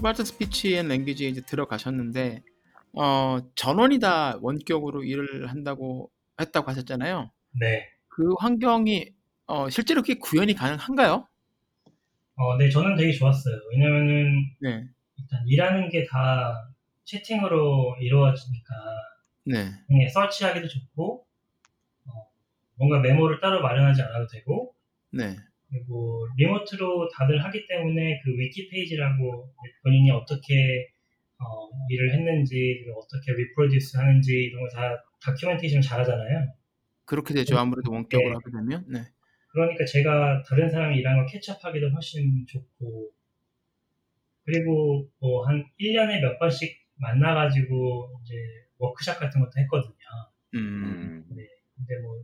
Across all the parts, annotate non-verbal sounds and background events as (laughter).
Cobalt Speech and Language에 이제 들어가셨는데 어, 전원이 다 원격으로 일을 한다고 했다고 하셨잖아요. 네. 그 환경이 어, 실제로 그게 구현이 가능한가요? 어, 네, 저는 되게 좋았어요. 왜냐면은 네. 일단 일하는 게 다 채팅으로 이루어지니까 네. 그냥 search하기도 좋고 어, 뭔가 메모를 따로 마련하지 않아도 되고 네. 그리고 remote로 다들 하기 때문에 그 wiki page라고 본인이 어떻게 어, 일을 했는지 어떻게 reproduce 하는지 이런 거 다 documentation 잘하잖아요. 그렇게 되죠. 아무래도 원격으로 네. 하게 되면. 네. 그러니까 제가 다른 사람이 일하는 거 catch up하기도 훨씬 좋고 그리고 뭐 한 1년에 몇 번씩 만나가지고 이제 워크샵 같은 것도 했거든요. 음. 네. 근데 뭐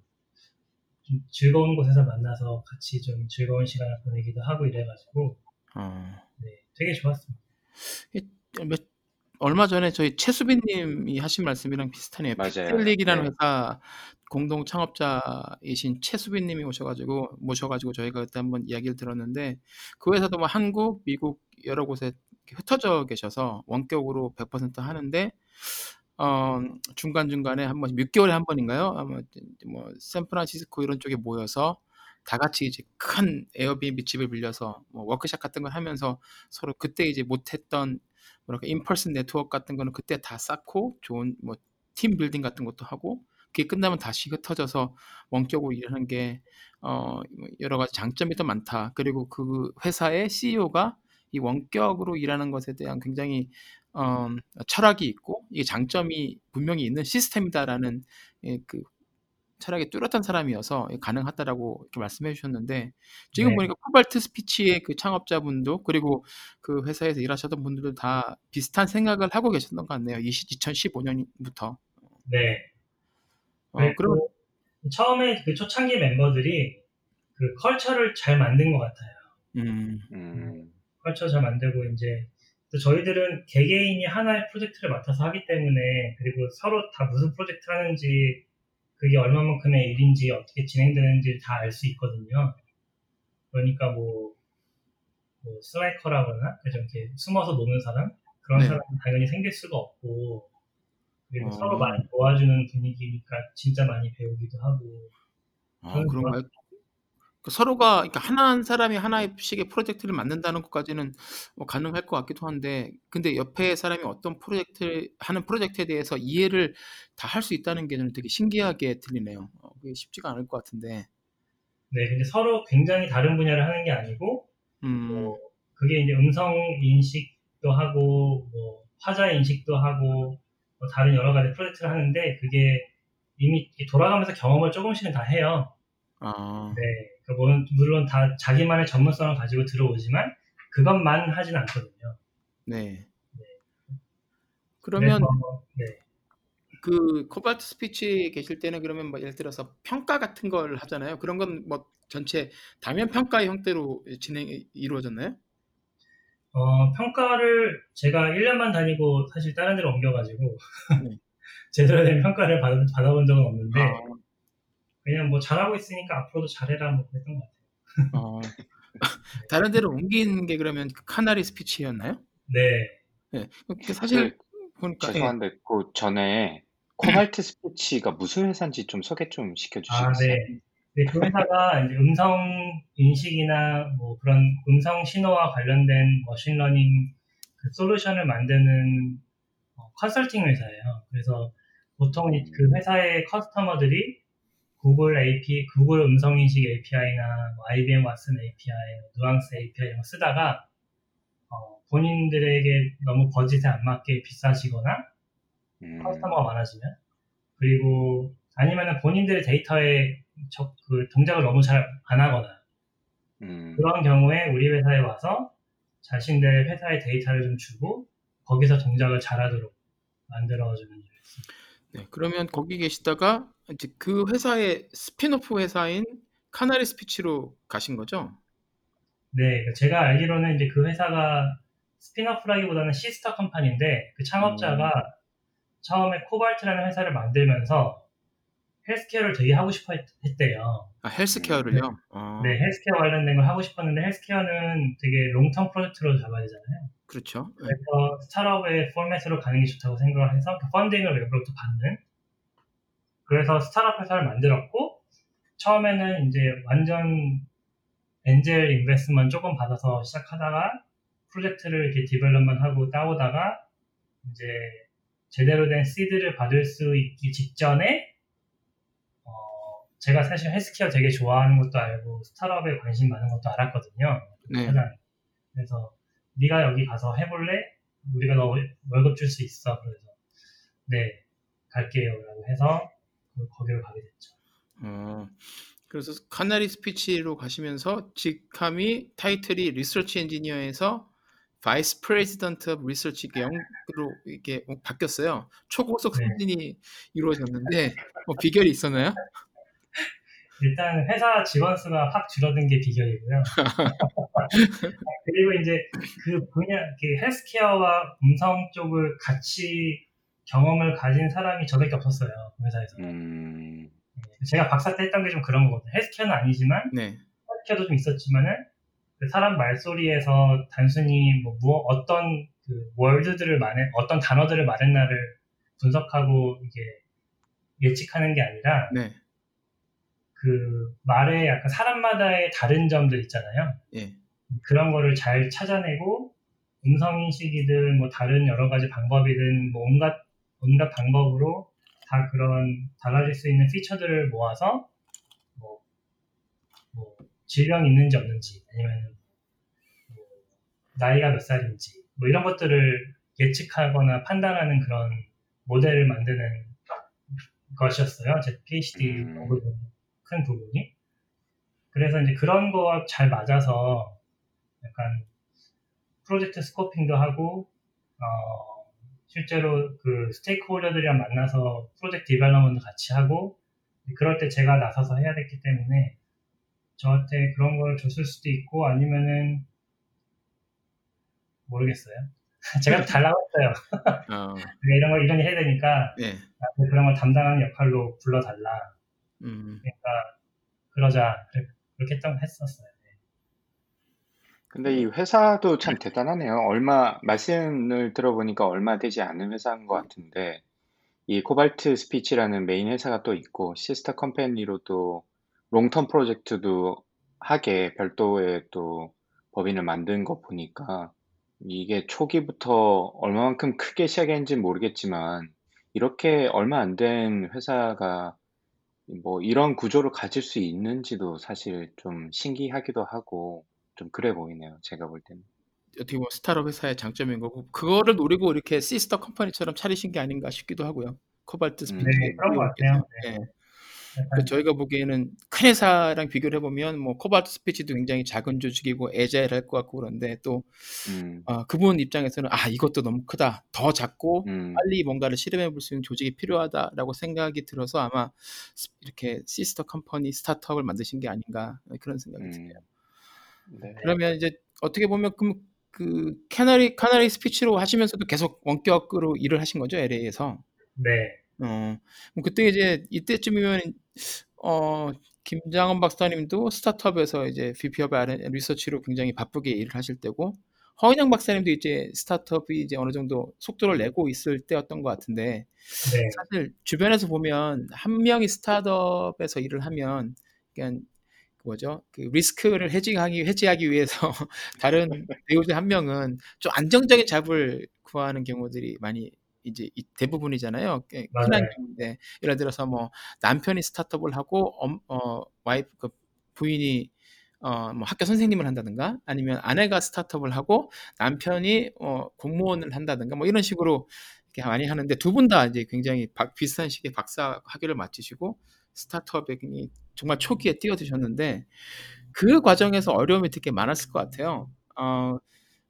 좀 즐거운 곳에서 만나서 같이 좀 즐거운 시간을 보내기도 하고 이래가지고 어. 네, 되게 좋았습니다. 몇, 얼마 전에 저희 최수빈님이 하신 말씀이랑 비슷하네요. 픽셀릭이라는 네. 회사 공동 창업자이신 최수빈님이 오셔가지고 모셔가지고 저희가 그때 한번 이야기를 들었는데 그 회사도 뭐 한국, 미국 여러 곳에 흩어져 계셔서 원격으로 100% 하는데 어, 중간 중간에 한 번, 6개월에 한 번인가요? 아마 뭐 샌프란시스코 이런 쪽에 모여서 다 같이 이제 큰 에어비앤비 집을 빌려서 뭐 워크샵 같은 걸 하면서 서로 그때 이제 못했던 뭐랄까 인펄슨 네트워크 같은 거는 그때 다 쌓고 좋은 뭐 팀 빌딩 같은 것도 하고 그게 끝나면 다시 흩어져서 원격으로 일하는 게 어, 여러 가지 장점이 더 많다. 그리고 그 회사의 CEO가 이 원격으로 일하는 것에 대한 굉장히 어, 철학이 있고 이게 장점이 분명히 있는 시스템이다라는 예, 그 철학이 뚜렷한 사람이어서 가능하다라고 이렇게 말씀해 주셨는데 지금 네. 보니까 코발트 스피치의 그 창업자분도 그리고 그 회사에서 일하셨던 분들도 다 비슷한 생각을 하고 계셨던 것 같네요. 2015년부터. 네. 어, 그리고 그러면 처음에 그 초창기 멤버들이 그 컬처를 잘 만든 것 같아요. 음, 음, 컬처 잘 만들고 이제 또 저희들은 개개인이 하나의 프로젝트를 맡아서 하기 때문에 그리고 서로 다 무슨 프로젝트 하는지 그게 얼마만큼의 일인지 어떻게 진행되는지 다 알 수 있거든요. 그러니까 뭐, 뭐 스나이커라거나 그죠 이렇게 숨어서 노는 사람 그런 네. 사람은 당연히 생길 수가 없고 그리고 어. 서로 많이 도와주는 분위기니까 진짜 많이 배우기도 하고 아, 그런가요? 그 서로가 그러니까 하나 한 사람이 하나씩의 프로젝트를 만든다는 것까지는 뭐 가능할 것 같기도 한데 근데 옆에 사람이 어떤 프로젝트 하는 프로젝트에 대해서 이해를 다 할 수 있다는 게 저는 되게 신기하게 들리네요. 어, 그게 쉽지가 않을 것 같은데. 네 근데 서로 굉장히 다른 분야를 하는 게 아니고 음, 뭐 그게 이제 음성 인식도 하고 뭐 화자 인식도 하고 뭐 다른 여러 가지 프로젝트를 하는데 그게 이미 돌아가면서 경험을 조금씩은 다 해요. 아, 네, 그 물론, 물론 다 자기만의 전문성을 가지고 들어오지만 그것만 하진 않거든요. 네. 그러면 그래서, 네, 그 코발트 스피치 계실 때는 그러면 뭐 예를 들어서 평가 같은 걸 하잖아요. 그런 건 뭐 전체 당면 평가의 형태로 진행이 이루어졌나요? 어, 평가를 제가 1년만 다니고 사실 다른 데로 옮겨가지고 네. (laughs) 제대로 된 평가를 받, 받아본 적은 없는데 아, 그냥 뭐 잘하고 있으니까 앞으로도 잘해라 뭐 그랬던 것 같아요. 어. (laughs) 다른 데로 옮긴 게 그러면 그 Canary Speech였나요? 네. 네. 그 사실 그, 보니까 예. 죄송한데 그 전에 (clears throat) Cobalt Speech가 무슨 회사인지 좀 소개 좀 아, 시켜주시겠어요? 네. 네, 그 회사가 (laughs) 이제 음성 인식이나 뭐 그런 음성 신호와 관련된 machine learning 그 솔루션을 만드는 어, 컨설팅 회사예요. 그래서 보통 이- 그 회사의 커스터머들이 구글 API, 구글 음성 인식 API나 뭐 IBM 왓슨 API, 누앙스 API 이런 거 쓰다가 어, 본인들에게 너무 버짓에 안 맞게 비싸지거나 음, 커스터머가 많아지면 그리고 아니면은 본인들의 데이터에 적, 그 동작을 너무 잘 안 하거나 음, 그런 경우에 우리 회사에 와서 자신들 회사의 데이터를 좀 주고 거기서 동작을 잘하도록 만들어주는 일이었습니다. 네, 그러면 거기 계시다가 이제 그 회사의 스피노프 회사인 Canary Speech로 가신 거죠? 네, 제가 알기로는 이제 그 회사가 spin-off라기보다는 sister company인데 그 창업자가 음. 처음에 Cobalt라는 회사를 만들면서 헬스케어를 되게 하고 싶어 했, 했대요. 아, 헬스케어를요? 어, 네, 헬스케어 관련된 걸 하고 싶었는데 헬스케어는 되게 long-term 프로젝트로 잡아야 되잖아요. 그렇죠. 네. 그래서 스타트업의 포맷으로 가는 게 좋다고 생각을 해서 그 펀딩을 외부로부터 받는 그래서 스타트업 회사를 만들었고 처음에는 이제 완전 angel investment 조금 받아서 시작하다가 프로젝트를 이렇게 develop만 하고 따오다가 이제 제대로 된 seed를 받을 수 있기 직전에 어, 제가 사실 헬스케어 되게 좋아하는 것도 알고 스타트업에 관심 많은 것도 알았거든요. 네. 그래서 네가 여기 가서 해볼래? 우리가 너 월급 줄 수 있어. 그래서 네 갈게요라고 해서 그- 거기로 가게 됐죠. 어, 그래서 Canary Speech로 가시면서 직함이 타이틀이 리서치 엔지니어에서 Vice President of Research 영으로 이게 바뀌었어요. 초고속 네. 승진이 이루어졌는데 뭐 비결이 있었나요? 일단 회사 직원 수가 확 줄어든 게 비결이고요. (laughs) 그리고 이제 그 분야, 그 헬스케어와 음성 쪽을 같이 경험을 가진 사람이 저밖에 없었어요. 그 회사에서. 음, 제가 박사 때 했던 게 좀 그런 거거든요. 헬스케어는 아니지만 네. 헬스케어도 좀 있었지만은 그 사람 말소리에서 단순히 뭐 무엇- 어떤 그 월드들을 말해 어떤 단어들을 말했나를 분석하고 이게 예측하는 게 아니라 네. 그 말에 약간 사람마다의 다른 점들 있잖아요. 예. 그런 거를 잘 찾아내고 음성 인식이든 뭐 다른 여러 가지 방법이든 뭐 온갖 온갖 방법으로 다 그런 달라질 수 있는 피처들을 모아서 뭐, 뭐 질병이 있는지 없는지 아니면 뭐 나이가 몇 살인지 뭐 이런 것들을 예측하거나 판단하는 그런 모델을 만드는 것이었어요. 제 PhD 음. 부분, 큰 부분이. 그래서 이제 그런 거 잘 맞아서 약간 프로젝트 scoping도 하고 어, 실제로 그 stakeholder들이랑 만나서 프로젝트 development 같이 하고 그럴 때 제가 나서서 해야 됐기 때문에 저한테 그런 걸 줬을 수도 있고 아니면은 모르겠어요. (laughs) 제가 달라고 했어요. 어, (laughs) 이런 거 이런 일 해야 되니까 네. 그런 걸 담당하는 역할로 불러달라. 음, 그러니까 그러자 그렇게 했던 했었어요. 근데 이 회사도 참 대단하네요. 얼마, 말씀을 들어보니까 얼마 되지 않은 회사인 것 같은데, 이 Cobalt Speech라는 메인 회사가 또 있고, sister company로 또 long-term 프로젝트도 하게 별도의 또 법인을 만든 거 보니까, 이게 초기부터 얼마만큼 크게 시작했는지 모르겠지만, 이렇게 얼마 안 된 회사가 뭐 이런 구조를 가질 수 있는지도 사실 좀 신기하기도 하고, 좀 그래 보이네요. 제가 볼 때는. 어떻게 보면 스타트업 회사의 장점인 거고 그거를 노리고 이렇게 sister company처럼 차리신 게 아닌가 싶기도 하고요. 코발트 스피치. 네, 그런 것 같아요. 네. 예. 약간 그 저희가 보기에는 큰 회사랑 비교를 해보면 뭐 코발트 스피치도 굉장히 작은 조직이고 애자일할 것 같고 그런데 또 음, 어, 그분 입장에서는 아 이것도 너무 크다 더 작고 음, 빨리 뭔가를 실험해 볼 수 있는 조직이 필요하다라고 생각이 들어서 아마 스- 이렇게 sister company 스타트업을 만드신 게 아닌가 그런 생각이 음. 드네요. 네. 그러면 이제 어떻게 보면 그럼 그 캐나리 카나리 스피치로 하시면서도 계속 원격으로 일을 하신 거죠 LA에서. 네. 어, 그때 이제 이때쯤이면 어 김장원 박사님도 스타트업에서 이제 VP of R&D 리서치로 굉장히 바쁘게 일을 하실 때고 허인영 박사님도 이제 스타트업이 이제 어느 정도 속도를 내고 있을 때였던 것 같은데 네. 사실 주변에서 보면 한 명이 스타트업에서 일을 하면 그냥 그 뭐죠 그 리스크를 해지하기 해지하기 위해서 (laughs) 다른 배우자 한 명은 좀 안정적인 잡을 구하는 경우들이 많이 이제 이- 대부분이잖아요. 꽤 흔한. 경우인데 예를 들어서 뭐 남편이 스타트업을 하고 엄, 어 와이프 그 부인이 어 뭐 학교 선생님을 한다든가 아니면 아내가 스타트업을 하고 남편이 어 공무원을 한다든가 뭐 이런 식으로 이렇게 많이 하는데 두 분 다 이제 굉장히 박- 비슷한 시기에 박사 학위를 마치시고 스타트업에 정말 초기에 뛰어드셨는데 그 과정에서 어려움이 되게 많았을 것 같아요. 어,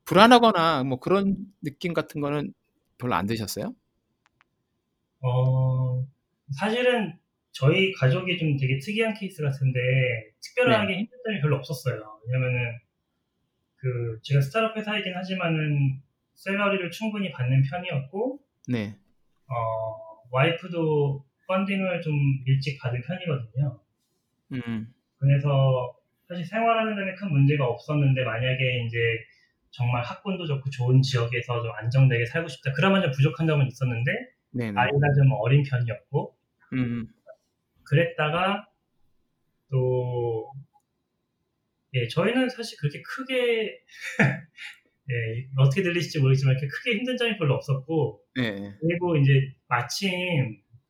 불안하거나 뭐 그런 느낌 같은 거는 별로 안 드셨어요? 어, 사실은 저희 가족이 좀 되게 특이한 케이스 같은데 특별하게 힘든 점이 별로 없었어요. 왜냐면은 그 제가 스타트업 회사이긴 하지만은 셀러리를 충분히 받는 편이었고 네. 어, 와이프도 펀딩을 좀 일찍 받은 편이거든요. 음. 그래서 사실 생활하는 데는 큰 문제가 없었는데 만약에 이제 정말 학군도 좋고 좋은 지역에서 좀 안정되게 살고 싶다. 그러면 좀 부족한 점은 있었는데 네. 네. 아이가 좀 어린 편이었고 음. 그랬다가 또 예, 저희는 사실 그렇게 크게 (laughs) 예, 어떻게 들리실지 모르겠지만 이렇게 크게 힘든 점이 별로 없었고 네. 그리고 이제 마침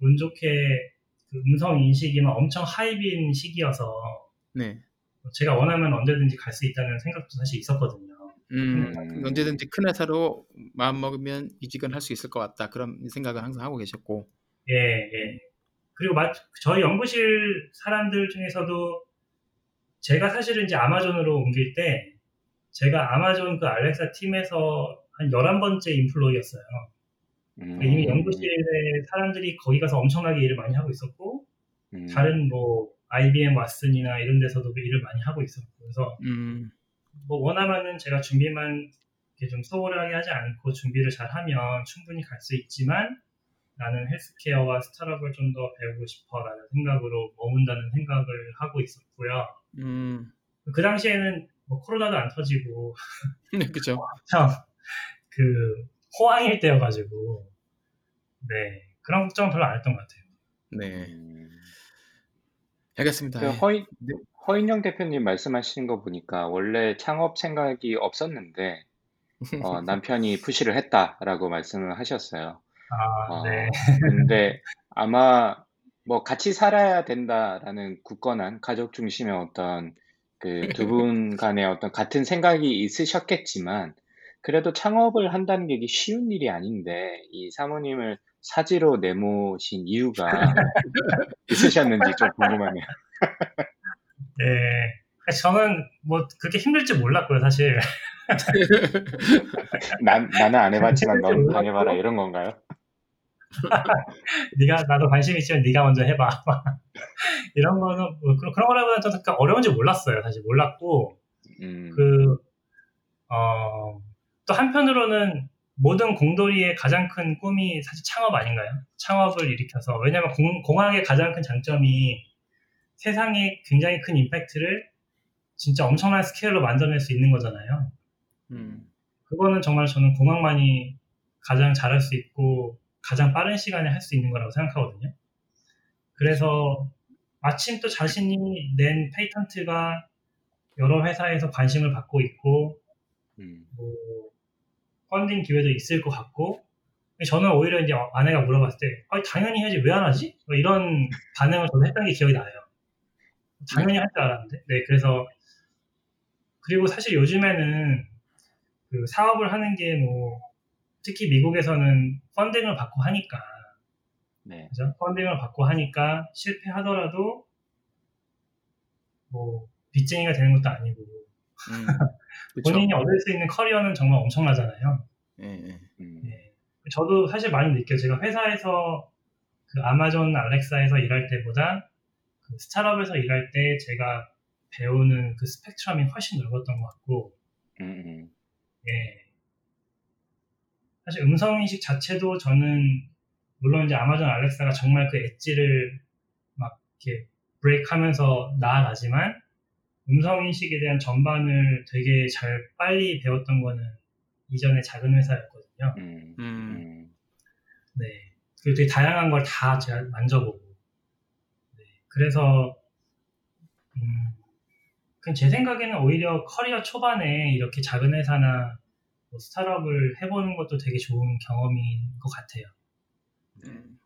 운 좋게 그 음성 인식이 막 엄청 하이빈 시기여서 네. 제가 원하면 언제든지 갈 수 있다는 생각도 사실 있었거든요. 음. 음. 언제든지 큰 회사로 마음 먹으면 이직은 할 수 있을 것 같다. 그런 생각을 항상 하고 계셨고. 예, 예. 그리고 마, 저희 연구실 사람들 중에서도 제가 사실은 이제 아마존으로 옮길 때 제가 아마존 그 알렉사 팀에서 한 11번째 인플로이였어요. 음. 이미 연구실에 사람들이 거기 가서 엄청나게 일을 많이 하고 있었고 음. 다른 뭐 IBM 왓슨이나 이런 데서도 그 일을 많이 하고 있었고 그래서 음. 뭐 원하면은 제가 준비만 이렇게 좀 소홀하게 하지 않고 준비를 잘 하면 충분히 갈 수 있지만 나는 헬스케어와 스타트업을 좀 더 배우고 싶어라는 생각으로 머문다는 생각을 하고 있었고요. 음. 그 당시에는 뭐 코로나도 안 터지고 네, 그죠. (laughs) 참그 호황일 때여가지고 네 그런 걱정은 별로 안 했던 것 같아요. 네. 음. 알겠습니다. 그 예. 허인 네. 허인영 대표님 말씀하시는 거 보니까 원래 창업 생각이 없었는데 어, (laughs) 남편이 푸시를 했다라고 말씀을 하셨어요. 아 어, 네. 근데 (laughs) 아마 뭐 같이 살아야 된다라는 굳건한 가족 중심의 어떤 그 두 분 (laughs) 간의 어떤 같은 생각이 있으셨겠지만 그래도 창업을 한다는 게 쉬운 일이 아닌데 이 사모님을 사지로 내모신 이유가 (laughs) 있으셨는지 좀 궁금하네요. (laughs) 네. 저는 뭐 그렇게 힘들 줄 몰랐고요 사실. (laughs) 난 나는 안 해봤지만 넌 당해봐라 이런 건가요? 네가 나도 관심 있으면 네가 먼저 해봐. 이런 거는 뭐 그런 그런 거라보다는 저는 그러니까 어려운지 몰랐어요. 사실 몰랐고 음, 그 어, 또 한편으로는 모든 공돌이의 가장 큰 꿈이 사실 창업 아닌가요? 창업을 일으켜서 왜냐하면 공, 공학의 가장 큰 장점이 세상에 굉장히 큰 임팩트를 진짜 엄청난 스케일로 만들어낼 수 있는 거잖아요. 음. 그거는 정말 저는 공학만이 가장 잘할 수 있고 가장 빠른 시간에 할 수 있는 거라고 생각하거든요. 그래서 마침 또 자신이 낸 페이턴트가 여러 회사에서 관심을 받고 있고 음, 뭐 펀딩 기회도 있을 것 같고 저는 오히려 이제 아내가 물어봤을 때 아, 당연히 해야지 왜 안 하지? 뭐 이런 반응을 저도 했던 게 기억이 나요. 당연히 할 줄 알았는데 네 그래서 그리고 사실 요즘에는 그 사업을 하는 게 뭐 특히 미국에서는 펀딩을 받고 하니까 네. 그죠? 펀딩을 받고 하니까 실패하더라도 뭐 빚쟁이가 되는 것도 아니고 음. (laughs) 본인이 얻을 수 있는 커리어는 정말 엄청나잖아요. 예, 예. 음, 네. 저도 사실 많이 느껴요. 제가 회사에서 그 아마존 알렉사에서 일할 때보다 그 스타트업에서 일할 때 제가 배우는 그 스펙트럼이 훨씬 넓었던 것 같고, 음, 음. 예. 사실 음성 인식 자체도 저는 물론 이제 아마존 알렉사가 정말 그 엣지를 막 이렇게 브레이크 하면서 나아가지만 음성인식에 대한 전반을 되게 잘 빨리 배웠던 거는 이전에 작은 회사였거든요. 음, 음. 음. 네. 그리고 되게 다양한 걸 다 제가 만져보고. 네. 그래서, 음, 그냥 제 생각에는 오히려 커리어 초반에 이렇게 작은 회사나 뭐 스타트업을 해보는 것도 되게 좋은 경험인 것 같아요. 음.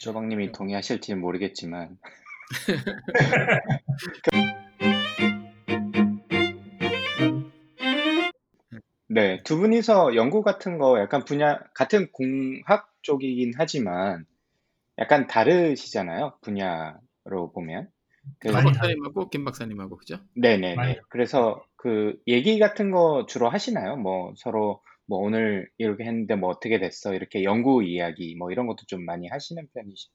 조박님이 동의하실지는 모르겠지만 (laughs) (laughs) 네, 두 분이서 연구 같은 거 약간 분야, 같은 공학 쪽이긴 하지만 약간 다르시잖아요, 분야로 보면. 그, 박 박사님하고 김 박사님하고 그죠? 네네네. 많이. 그래서 그 얘기 같은 거 주로 하시나요? 뭐 서로 뭐 오늘 이렇게 했는데 뭐 어떻게 됐어? 이렇게 연구 이야기 뭐 이런 것도 좀 많이 하시는 편이시죠?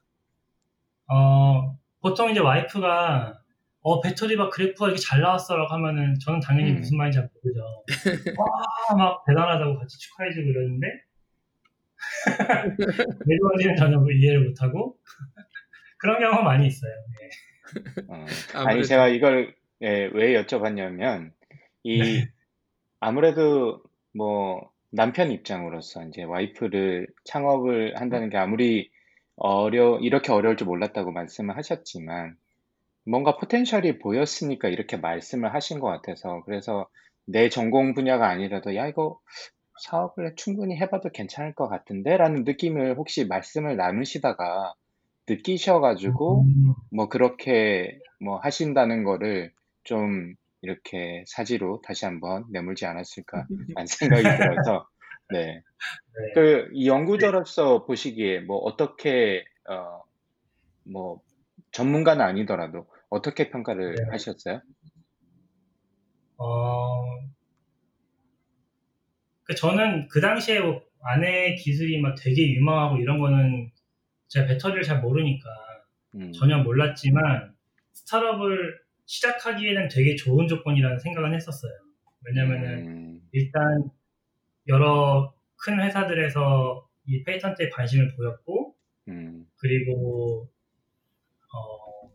어, 보통 이제 와이프가 어, 배터리가 그래프가 이렇게 잘 나왔어라고 하면은 저는 당연히 음. 무슨 말인지 잘 모르죠. (laughs) 와, 막 대단하다고 같이 축하해주고 이러는데 (laughs) 내주어지는 전혀 뭐 이해를 못하고 (laughs) 그런 경우가 많이 있어요. 네. 어, 아무래도- 아니 제가 이걸 예, 왜 여쭤봤냐면 이 네. 아무래도 뭐 남편 입장으로서 이제 와이프를 창업을 한다는 게 아무리 어려 이렇게 어려울 줄 몰랐다고 말씀을 하셨지만 뭔가 포텐셜이 보였으니까 이렇게 말씀을 하신 것 같아서 그래서 내 전공 분야가 아니라도 야 이거 사업을 충분히 해봐도 괜찮을 것 같은데 라는 느낌을 혹시 말씀을 나누시다가 느끼셔가지고 음, 뭐 그렇게 뭐 하신다는 거를 좀 이렇게 사지로 다시 한번 내몰지 않았을까 (laughs) 라는 생각이 들어서 네. 그이 연구자로서 보시기에 뭐 어떻게 어 뭐 전문가는 아니더라도 어떻게 평가를 네. 하셨어요? 어, 그 저는 그 당시에 뭐 아내 기술이 막 되게 유망하고 이런 거는 제가 배터리를 잘 모르니까 음, 전혀 몰랐지만 스타트업을 시작하기에는 되게 좋은 조건이라는 생각은 했었어요. 왜냐면은 음, 일단 여러 큰 회사들에서 이 patent에 관심을 보였고 음, 그리고 어,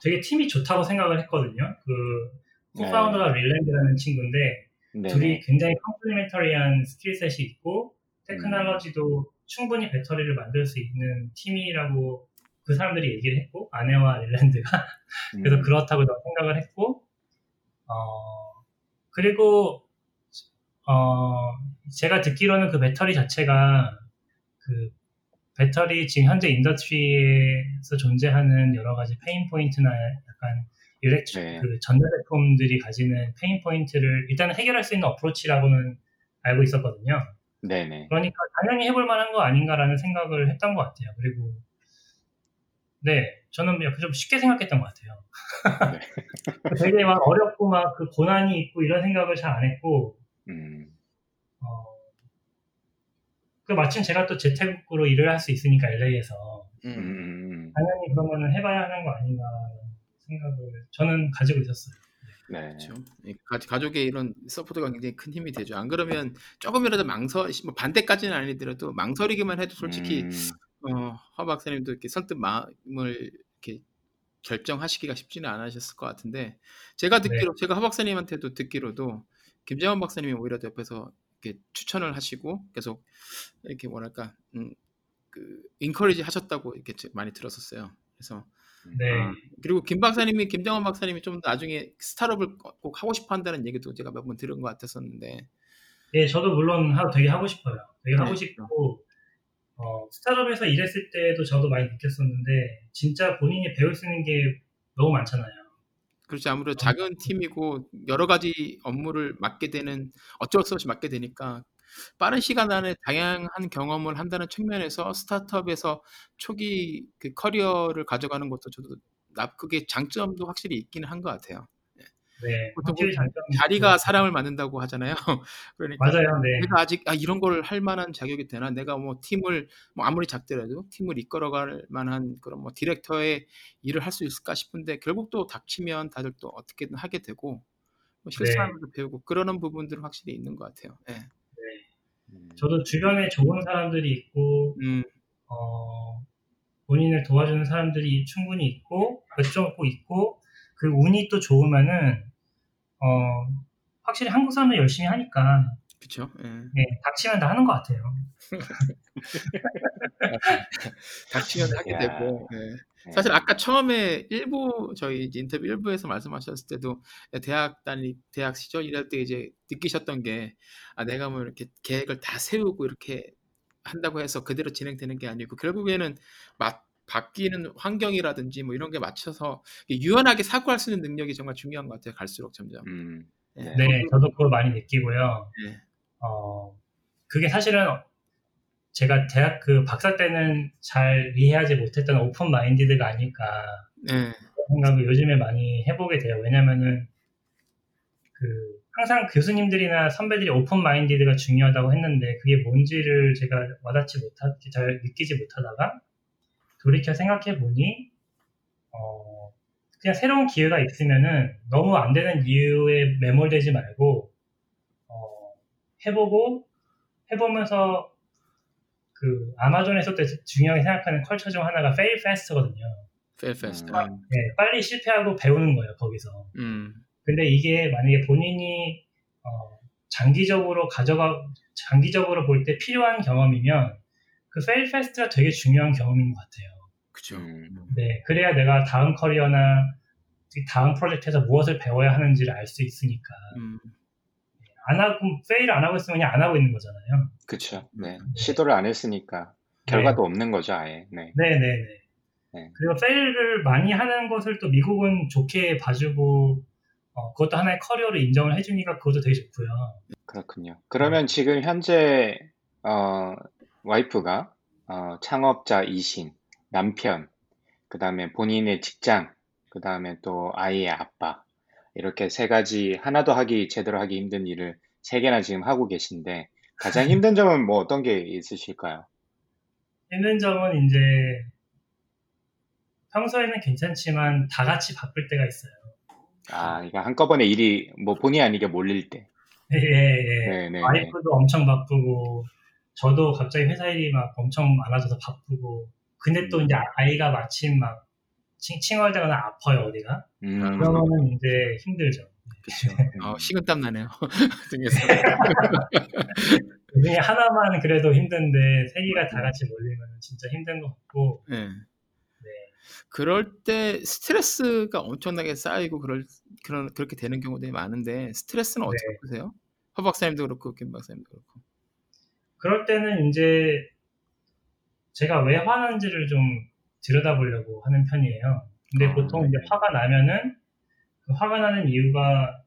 되게 팀이 좋다고 생각을 했거든요. 그 네. co-founder가 릴랜드라는 친구인데 네. 둘이 굉장히 complementary한 skill set이 있고 테크놀로지도 충분히 배터리를 만들 수 있는 팀이라고 그 사람들이 얘기를 했고 아내와 릴랜드가. (laughs) 그래서 음, 그렇다고 생각을 했고 어 그리고 어 제가 듣기로는 그 배터리 자체가 그 배터리 지금 현재 industry에서 존재하는 여러 가지 pain point나 약간 elect- 네. 그 전자제품들이 가지는 pain point를 일단 해결할 수 있는 approach라고는 알고 있었거든요. 네네. 그러니까 당연히 해볼 만한 거 아닌가라는 생각을 했던 것 같아요. 그리고 네, 저는 약간 좀 쉽게 생각했던 것 같아요. (laughs) 되게 막 어렵고 막 그 고난이 있고 이런 생각을 잘 안 했고, 음, 어, 그 마침 제가 또 재택으로 일을 할 수 있으니까 LA에서 음, 음. 음, 음. 당연히 그러면은 해봐야 하는 거 아닌가 생각을 저는 가지고 있었어요. 네. 그렇죠. 이 가- 가족의 이런 support가 굉장히 큰 힘이 되죠. 안 그러면 조금이라도 망설, 뭐 반대까지는 아니더라도 망설이기만 해도 솔직히 음, 어, 허 박사님도 이렇게 선뜻 마음을 이렇게 결정하시기가 쉽지는 않으셨을 것 같은데 제가 듣기로 제가 허 박사님한테도 듣기로도 김재원 박사님이 오히려 옆에서 이렇게 추천을 하시고 계속 이렇게 뭐랄까 음, 그 encourage 하셨다고 이렇게 제- 많이 들었었어요. 그래서 네, 아, 그리고 김 박사님이 김정원 박사님이 좀 나중에 스타트업을 꼭 하고 싶어 한다는 얘기도 제가 몇 번 들은 것 같았었는데 예, 저도 물론 하- 되게 하고 싶어요. 되게 하고 네. 싶고, 어, 스타트업에서 일했을 때도 저도 많이 느꼈었는데, 진짜 본인이 배울 수 있는 게 너무 많잖아요. 그렇지 아무래도 작은 팀이고 여러 가지 업무를 맡게 되는 어쩔 수 없이 맡게 되니까 빠른 시간 안에 다양한 경험을 한다는 측면에서 스타트업에서 초기 그 커리어를 가져가는 것도 저도 나 그게 장점도 확실히 있기는 한 것 같아요. 네, 보통 자리가. 사람을 만든다고 하잖아요. (laughs) 그러니까 맞아요, 네. 내가 아직 아 이런 걸 할 만한 자격이 되나? 내가 뭐 팀을 뭐 아무리 작더라도 팀을 이끌어갈 만한 그런 뭐 디렉터의 일을 할 수 있을까 싶은데 결국 또 닥치면 다들 또 어떻게든 하게 되고 뭐 실수하면서 배우고 그러는 부분들은 확실히 있는 것 같아요. 예. 음. 저도 주변에 좋은 사람들이 있고, 음, 어, 본인을 도와주는 사람들이 충분히 있고, 몇점꼭 있고, 그 운이 또 좋으면은, 어, 확실히 한국 사람들 열심히 하니까, 그렇죠. 예. 네, 닥치면 다 하는 것 같아요. (laughs) 닥치면 하게 야. 되고. 예. 네. 사실 아까 처음에 일부 저희 이제 인터뷰 일부에서 말씀하셨을 때도 대학 다니 대학 시절 일할 때 이제 느끼셨던 게 아, 내가 뭐 이렇게 계획을 다 세우고 이렇게 한다고 해서 그대로 진행되는 게 아니고 결국에는 막 바뀌는 환경이라든지 뭐 이런 게 맞춰서 유연하게 사고할 수 있는 능력이 정말 중요한 것 같아요. 갈수록 점점. 음, 예. 네, 저도 그걸 많이 느끼고요. 예. 어, 그게 사실은 제가 대학 그 박사 때는 잘 이해하지 못했던 오픈 마인디드가 아닐까 예. 생각을 요즘에 많이 해보게 돼요. 왜냐면은 그 항상 교수님들이나 선배들이 오픈 마인디드가 중요하다고 했는데 그게 뭔지를 제가 와닿지 못하 잘 느끼지 못하다가 돌이켜 생각해 보니 어 그냥 새로운 기회가 있으면은 너무 안 되는 이유에 매몰되지 말고 어 해보고 해보면서 그 아마존에서 때 중요하게 생각하는 컬처 중 하나가 fail fast거든요. 펠페스트. 음. 네, 빨리 실패하고 배우는 거예요 거기서. 음. 근데 이게 만약에 본인이 어, 장기적으로 가져가 장기적으로 볼 때 필요한 경험이면 그 fail fast가 되게 중요한 경험인 것 같아요. 그죠. 음. 네, 그래야 내가 다음 커리어나 다음 프로젝트에서 무엇을 배워야 하는지를 알 수 있으니까 음. 안 하고 fail 안 하고 있으면 그냥 안 하고 있는 거잖아요. 그쵸. 네. 시도를 안 했으니까 결과도 없는 거죠, 아예. 네. 네, 네, 네. 네. 그리고 fail을 많이 하는 것을 또 미국은 좋게 봐주고 어, 그것도 하나의 커리어로 인정을 해주니까 그것도 되게 좋고요. 그렇군요. 그러면 지금 현재 어, 와이프가 어, 창업자이신 남편, 그 다음에 본인의 직장, 그 다음에 또 아이의 아빠 이렇게 세 가지 하나도 하기 제대로 하기 힘든 일을 세 개나 지금 하고 계신데 가장 힘든 (laughs) 점은 뭐 어떤 게 있으실까요? 힘든 점은 이제 평소에는 괜찮지만 다 같이 바쁠 때가 있어요. 아, 그러니까 한꺼번에 일이 뭐 본의 아니게 몰릴 때. 예, 예. 네, 네, 네. 와이프도 엄청 바쁘고 저도 갑자기 회사 일이 막 엄청 많아져서 바쁘고 근데 또 음. 이제 아이가 마침 막 칭, 칭얼대거나 아파요 어디가 음, 그러면은 이제 힘들죠. 그렇죠. (laughs) 어, 식은땀 나네요. (laughs) 등에서. (laughs) 그 중에 하나만 그래도 힘든데 세 개가 다 같이 몰리면 진짜 힘든 것 같고 네. 네. 그럴 때 스트레스가 엄청나게 쌓이고 그럴 그런 그렇게 되는 경우들이 많은데 스트레스는 어떻게 네. 보세요? 허 박사님도 그렇고 김 박사님도 그렇고. 그럴 때는 이제 제가 왜 화나는지를 좀 들여다보려고 하는 편이에요. 근데 아, 보통 이제 네. 화가 나면은 그 화가 나는 이유가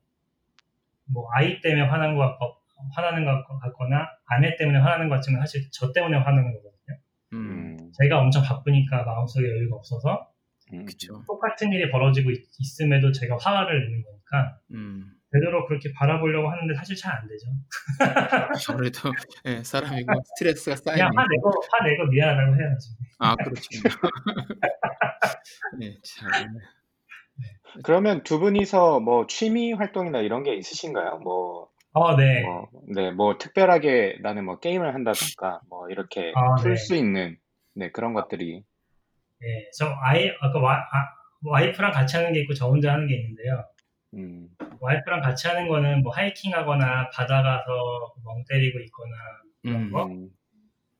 뭐 아이 때문에 화난 것 같고 화나는 것 같거나 아내 때문에 화나는 것 같지만 사실 저 때문에 화나는 거거든요. 음, 음, 제가 엄청 바쁘니까 마음속에 여유가 없어서 음, 그렇죠. 똑같은 일이 벌어지고 있, 음에도 제가 화를 내는 거니까 음, 되도록 그렇게 바라보려고 하는데 사실 잘 안 되죠. 아무래도 예, 사람이고 스트레스가 쌓이면 그냥 화내고 화내고 미안하다고 해야지. 아 그렇죠. 네, 참. 그러면 두 분이서 뭐 취미 활동이나 이런 게 있으신가요? 뭐, 어, 네. 뭐, 네, 뭐 특별하게 나는 뭐 게임을 한다던가 뭐 이렇게 아, 풀 네. 수 있는 네, 그런 것들이 네, 저 아이 아까 와, 아, 와이프랑 같이 하는 게 있고 저 혼자 하는 게 있는데요. 음, 와이프랑 같이 하는 거는 뭐 하이킹 하거나 바다 가서 멍 때리고 있거나 음, 어? 음,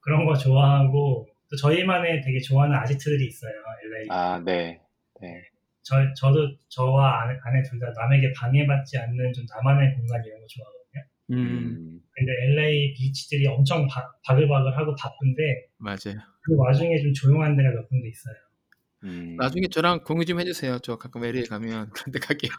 그런 거 좋아하고 또 저희만의 되게 좋아하는 아지트들이 있어요. LA. 아, 네, 네, 저 저도 저와 아내, 아내 둘 다 남에게 방해받지 않는 좀 나만의 공간 이런 거 좋아하거든요. 음, 음, 근데 LA 비치들이 엄청 바, 바글바글하고 바쁜데 맞아요. 그 와중에 좀 조용한 데가 몇 군데 있어요. 음, 나중에 저랑 공유 좀 해주세요. 저 가끔 LA 가면 (laughs) 그런 데 가게.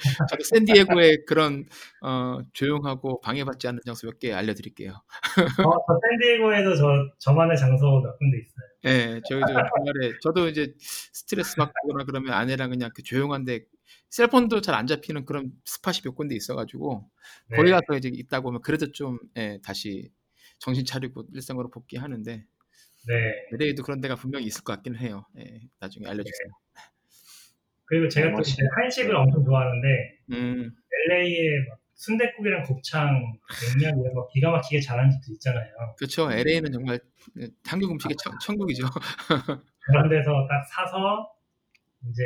샌디에고의 그런 어, 조용하고 방해받지 않는 장소 몇 개 알려드릴게요. 어, 저 샌디에고에도 저 저만의 장소 몇 군데 있어요. 예, 저희도 주말에 저도 이제 스트레스 받거나 그러면 아내랑 그냥 그 조용한데 셀폰도 잘 안 잡히는 그런 스팟이 몇 군데 있어가지고 네. 거기 가서 이제 있다 보면 그래도 좀 예, 다시 정신 차리고 일상으로 복귀하는데 네. LA도 그런 데가 분명히 있을 것 같긴 해요. 예, 나중에 알려주세요. 그리고 제가 또 멋있- 이제 한식을 엄청 좋아하는데 음, LA에 막 순댓국이랑 곱창, 냉면 이런 거 기가 막히게 잘하는 집도 있잖아요. 그렇죠. LA는 정말 예, 한국 음식의 천, 천국이죠. (laughs) 그런 데서 딱 사서 이제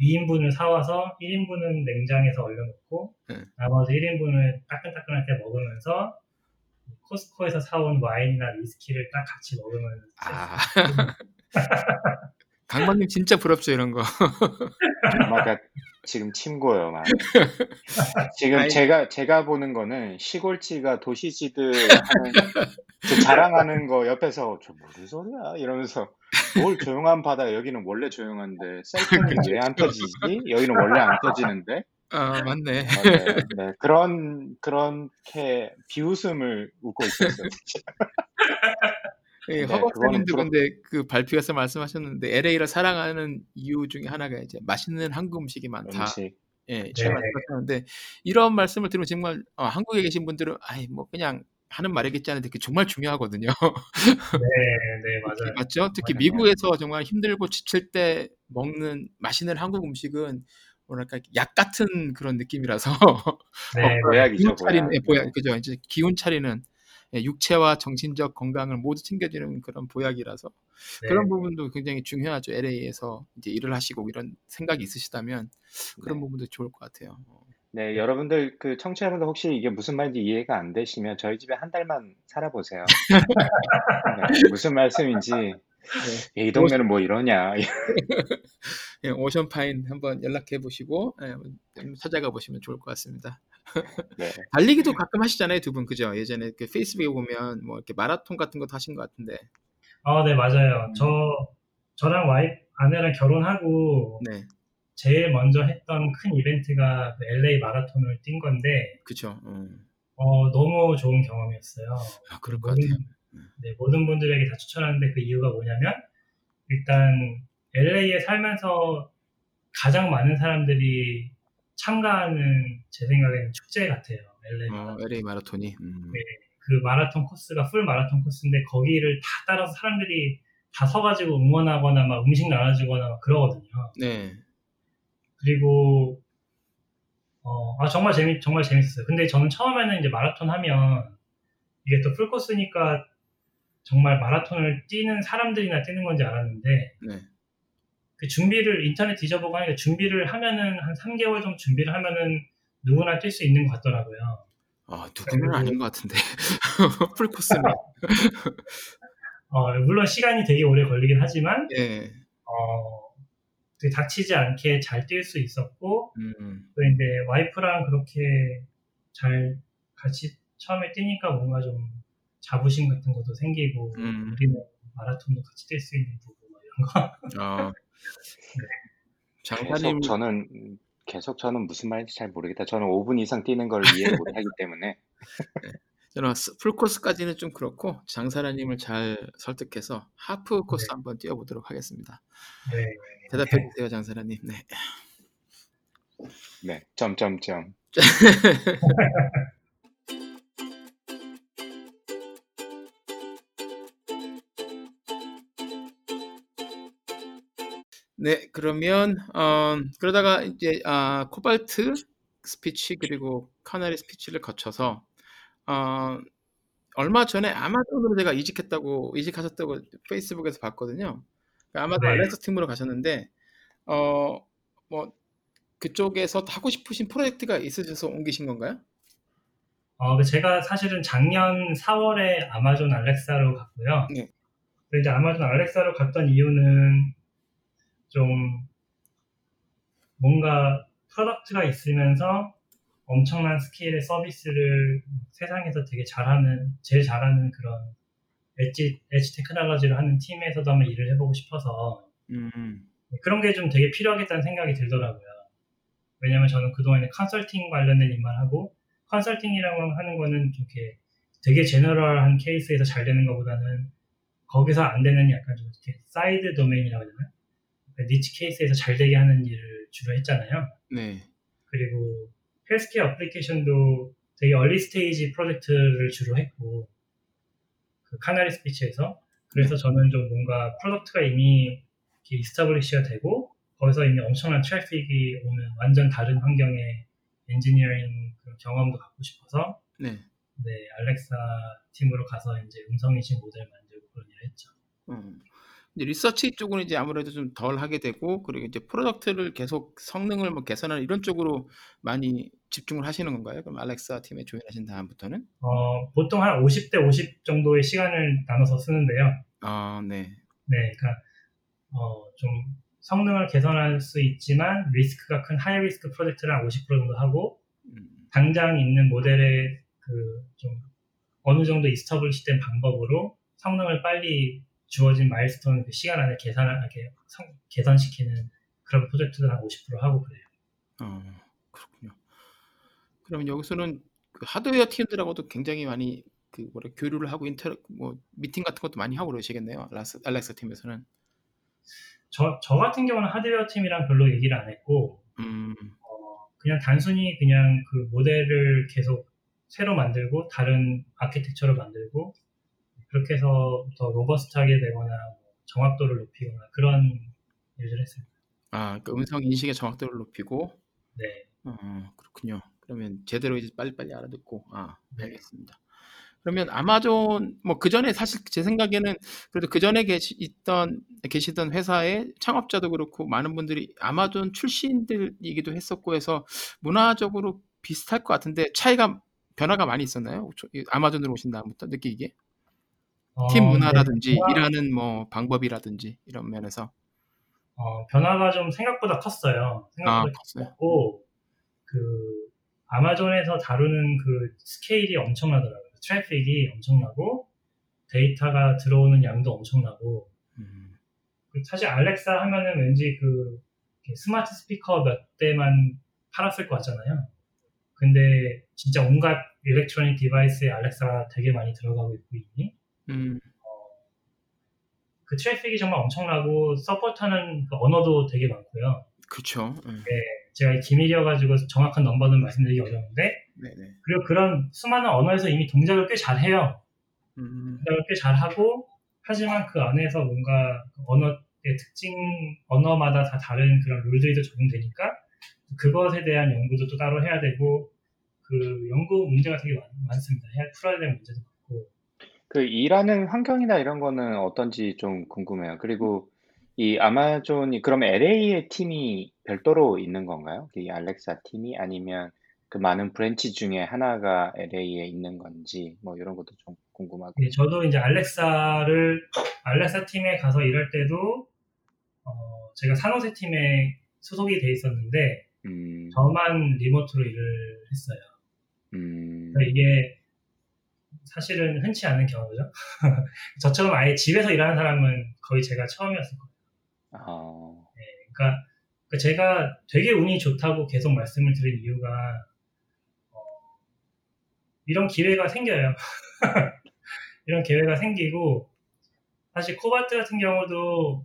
2인분을 사와서 1인분은 냉장에서 얼려놓고 네. 나머지 1인분을 따끈따끈할 때 먹으면서 코스코에서 사온 와인이나 위스키를 딱 같이 먹으면 아, (laughs) 강만님 진짜 부럽죠 이런 거. (laughs) 아마가 지금 침고요, 막. 지금 아이. 제가 제가 보는 거는 시골지가 도시지들 그 자랑하는 거 옆에서 저 무슨 소리야 이러면서 뭘 조용한 바다 여기는 원래 조용한데 셀폰이 왜안 터지지? 여기는 원래 안 터지는데 아 맞네. 아, 네, (laughs) 네. 그런 그렇게 비웃음을 웃고 있었어요. 예, 네, 그거는 근데 그 발표에서 말씀하셨는데 LA를 사랑하는 이유 중에 하나가 이제 맛있는 한국 음식이 많다. 음식. 예, 네. 말씀하셨는데 이런 말씀을 들으면 정말 어, 한국에 계신 분들은 아이 뭐 그냥 하는 말이겠지 하는데 그게 정말 중요하거든요. 네, 네, (laughs) 맞아요. 맞죠? 특히 맞아요. 미국에서 정말 힘들고 지칠 때 먹는 맛있는 한국 음식은 뭐랄까 약 같은 그런 느낌이라서 (laughs) (laughs) 네, 보약이죠, 기운 차리는 보약. 예, 보약 그죠? 이제 기운 차리는 예, 육체와 정신적 건강을 모두 챙겨주는 그런 보약이라서 네. 그런 부분도 굉장히 중요하죠. LA에서 이제 일을 하시고 이런 생각이 있으시다면 그런 네. 부분도 좋을 것 같아요. 어. 네, 여러분들 그 청취자분들 혹시 이게 무슨 말인지 이해가 안 되시면 저희 집에 한 달만 살아보세요. (laughs) 네, 무슨 말씀인지 네. 이 동네는 뭐 이러냐. (laughs) 예, 오션파인 한번 연락해 보시고 예, 찾아가 보시면 좋을 것 같습니다. (laughs) 네. 달리기도 가끔 하시잖아요, 두 분 그죠? 예전에 그 페이스북에 보면 뭐 이렇게 마라톤 같은 것도 하신 것 같은데. 아, 네, 맞아요. 음. 저, 저랑 와이프, 아내랑 결혼하고 네, 제일 먼저 했던 큰 이벤트가 그 LA 마라톤을 뛴 건데, 그렇죠. 음. 어, 너무 좋은 경험이었어요. 아, 그럴 것 같아요. 네, 모든 분들에게 다 추천하는데 그 이유가 뭐냐면, 일단 LA에 살면서 가장 많은 사람들이 참가하는 제 생각에는 축제 같아요. LA 마라톤. 어, LA 마라톤이. 음. 네. 그 마라톤 코스가 풀 마라톤 코스인데 거기를 다 따라서 사람들이 다 서가지고 응원하거나 막 음식 나눠주거나 막 그러거든요. 네, 그리고 어, 아 정말 재밌 정말 재밌었어요. 근데 저는 처음에는 이제 마라톤 하면 이게 또 풀 코스니까 정말 마라톤을 뛰는 사람들이나 뛰는 건지 알았는데 네. 그 준비를 인터넷 뒤져보고 하니까 준비를 하면은 한 3개월 정도 준비를 하면은 누구나 뛸 수 있는 것 같더라고요. 아, 누구나는 아닌 것 같은데. (laughs) 풀 코스는. (laughs) 어, 물론 시간이 되게 오래 걸리긴 하지만 예. 어, 되게 다치지 않게 잘 뛸 수 있었고, 음. 또 이제 와이프랑 그렇게 잘 같이 처음에 뛰니까 뭔가 좀 자부심 같은 것도 생기고, 음. 우리는 마라톤도 같이 뛸 수 있는 부부, 뭐 이런 거. 어. 계속 장사라님 저는 계속 저는 무슨 말인지 잘 모르겠다. 저는 5분 이상 뛰는 걸 이해 못하기 때문에 저는 스- 풀 코스까지는 좀 그렇고 장사라님을 잘 설득해서 하프 코스 네. 한번 뛰어보도록 하겠습니다. 네. 대답해 주세요, 장사라님. 네. 네, 점점점. (laughs) 네, 그러면 어, 그러다가 이제 아, 코발트 스피치 그리고 카나리 스피치를 거쳐서 어, 얼마 전에 아마존으로 제가 이직했다고 이직하셨다고 페이스북에서 봤거든요. 그러니까 아마존 네. 알렉사 팀으로 가셨는데 어, 뭐 그쪽에서 하고 싶으신 프로젝트가 있으셔서 옮기신 건가요? 어, 그 제가 사실은 작년 4월에 아마존 알렉사로 갔고요. 네. 이제 아마존 알렉사로 갔던 이유는 좀 뭔가 product가 있으면서 엄청난 스케일의 서비스를 세상에서 되게 잘하는, 제일 잘하는 그런 엣지, 엣지 테크놀로지를 하는 팀에서도 한번 일을 해보고 싶어서 음, 그런 게 좀 되게 필요하겠다는 생각이 들더라고요. 왜냐면 저는 그동안에 컨설팅 관련된 일만 하고 컨설팅이라고 하는 거는 좀 이렇게 되게 general한 케이스에서 잘 되는 것보다는 거기서 안 되는 약간 좀 이렇게 side domain이라고 되나? 그러니까 niche case에서 잘 되게 하는 일을 주로 했잖아요. 네, 그리고 헬스케어 어플리케이션도 되게 early stage project를 주로 했고 그 카나리 스피치에서 그래서 저는 좀 뭔가 product가 이미 이렇게 establish가 되고 거기서 이미 엄청난 트래픽이 오는 완전 다른 환경의 엔지니어링 경험도 갖고 싶어서 네. 네 알렉사 팀으로 가서 이제 음성 인식 모델 만들고 그런 일을 했죠. 음. 이제 리서치 쪽은 이제 아무래도 좀 덜 하게 되고 그리고 이제 product를 계속 성능을 뭐 개선하는 이런 쪽으로 많이 집중을 하시는 건가요? 그럼 알렉사 팀에 join하신 다음부터는? 어, 보통 한 50대 50 정도의 시간을 나눠서 쓰는데요. 아, 네. 네, 그러니까 어, 좀 성능을 개선할 수 있지만 리스크가 큰 high risk project를 한 50% 정도 하고 음, 당장 있는 모델의 그 좀 어느 정도 establish된 방법으로 성능을 빨리 주어진 milestone 그 시간 안에 개선하게 성- 개선시키는 그런 프로젝트를 한 50% 하고 그래요. 어, 그렇군요. 그러면 여기서는 그 하드웨어 팀들하고도 굉장히 많이 그 뭐래 교류를 하고 inter 뭐 미팅 같은 것도 많이 하고 그러시겠네요. 알렉사, 알렉사 팀에서는. 저, 저 같은 경우는 하드웨어 팀이랑 별로 얘기를 안 했고 음, 어, 그냥 단순히 그냥 그 모델을 계속 새로 만들고 다른 아키텍처를 만들고 그렇게 해서 더 robust하게 되거나 뭐 정확도를 높이거나 그런 일을 했습니다. 아, 그 음성 인식의 정확도를 높이고 네. 어, 그렇군요. 그러면 제대로 이제 빨리빨리 알아듣고 아, 네. 알겠습니다. 그러면 아마존 뭐 그 전에 사실 제 생각에는 그래도 그 전에 계시 있던 계시던 회사의 창업자도 그렇고 많은 분들이 아마존 출신들이기도 했었고 해서 문화적으로 비슷할 것 같은데 차이가 변화가 많이 있었나요? 아마존으로 오신 다음부터 느끼기에 어, 팀 문화라든지 네, 일하는 뭐 방법이라든지 이런 면에서 어, 변화가 좀 생각보다 컸어요. 아 생각보다 컸어요. 컸고 그 아마존에서 다루는 그 스케일이 엄청나더라고요. 트래픽이 엄청나고 데이터가 들어오는 양도 엄청나고 음, 그 사실 알렉사 하면은 왠지 그 스마트 스피커 몇 대만 팔았을 것 같잖아요. 근데 진짜 온갖 electronic device에 알렉사가 되게 많이 들어가고 있고 이미 음, 그 트래픽이 정말 엄청나고 support하는 그 언어도 되게 많고요. 그렇죠. 음, 제가 기밀이어 가지고 정확한 넘버는 말씀드리기 어려운데 네네. 그리고 그런 수많은 언어에서 이미 동작을 꽤 잘해요. 음, 동작을 꽤 잘하고 하지만 그 안에서 뭔가 그 언어의 특징 언어마다 다 다른 그런 룰들이 또 적용되니까 그것에 대한 연구도 또 따로 해야 되고 그 연구 문제가 되게 많, 많습니다. 해야 풀어야 될 문제도 많고 그 일하는 환경이나 이런 거는 어떤지 좀 궁금해요. 그리고 이 아마존이 그러면 LA의 팀이 별도로 있는 건가요? 이 알렉사 팀이 아니면 그 많은 branch 중에 하나가 LA에 있는 건지 뭐 이런 것도 좀 궁금하고. 예, 저도 이제 알렉사를 알렉사 팀에 가서 일할 때도 어, 제가 산호세 팀에 소속이 돼 있었는데 음, 저만 리모트로 일을 했어요. 음, 그러니까 이게 사실은 흔치 않은 경우죠. (laughs) 저처럼 아예 집에서 일하는 사람은 거의 제가 처음이었을 거예요. 아, 그러니까 그 제가 되게 운이 좋다고 계속 말씀을 드린 이유가 어, 이런 기회가 생겨요. (laughs) 이런 기회가 생기고 사실 코바트 같은 경우도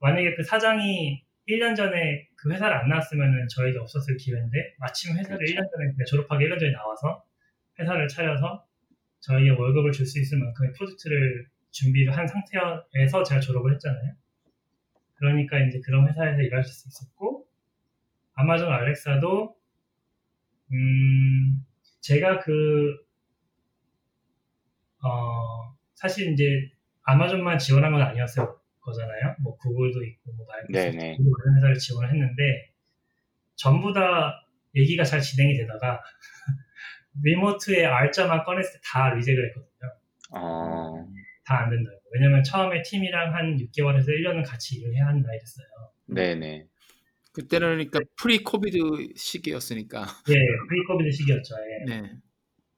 만약에 그 사장이 1년 전에 그 회사를 안 나왔으면 저에게 없었을 기회인데 마침 회사를 그렇죠. 1년 전에 졸업하기 1년 전에 나와서 회사를 차려서 저희의 월급을 줄 수 있을 만큼의 프로젝트를 준비를 한 상태에서 제가 졸업을 했잖아요. 그러니까 이제 그런 회사에서 일할 수 있었고 아마존 알렉사도 음 제가 그 어, 사실 이제 아마존만 지원한 건 아니었을 거잖아요. 뭐 구글도 있고 뭐 마이크로소프트. 많은 회사를 지원을 했는데 전부 다 얘기가 잘 진행이 되다가 (laughs) 리모트의 R자만 꺼냈을 때 다 리젝을 했거든요. 어, 다안 된다고. 왜냐면 처음에 팀이랑 한 6개월에서 1년은 같이 일을 해야 한다 이랬어요. 네네. 그때는 그러니까 pre-COVID 시기였으니까. 예, pre-COVID 시기였죠. 예. 네.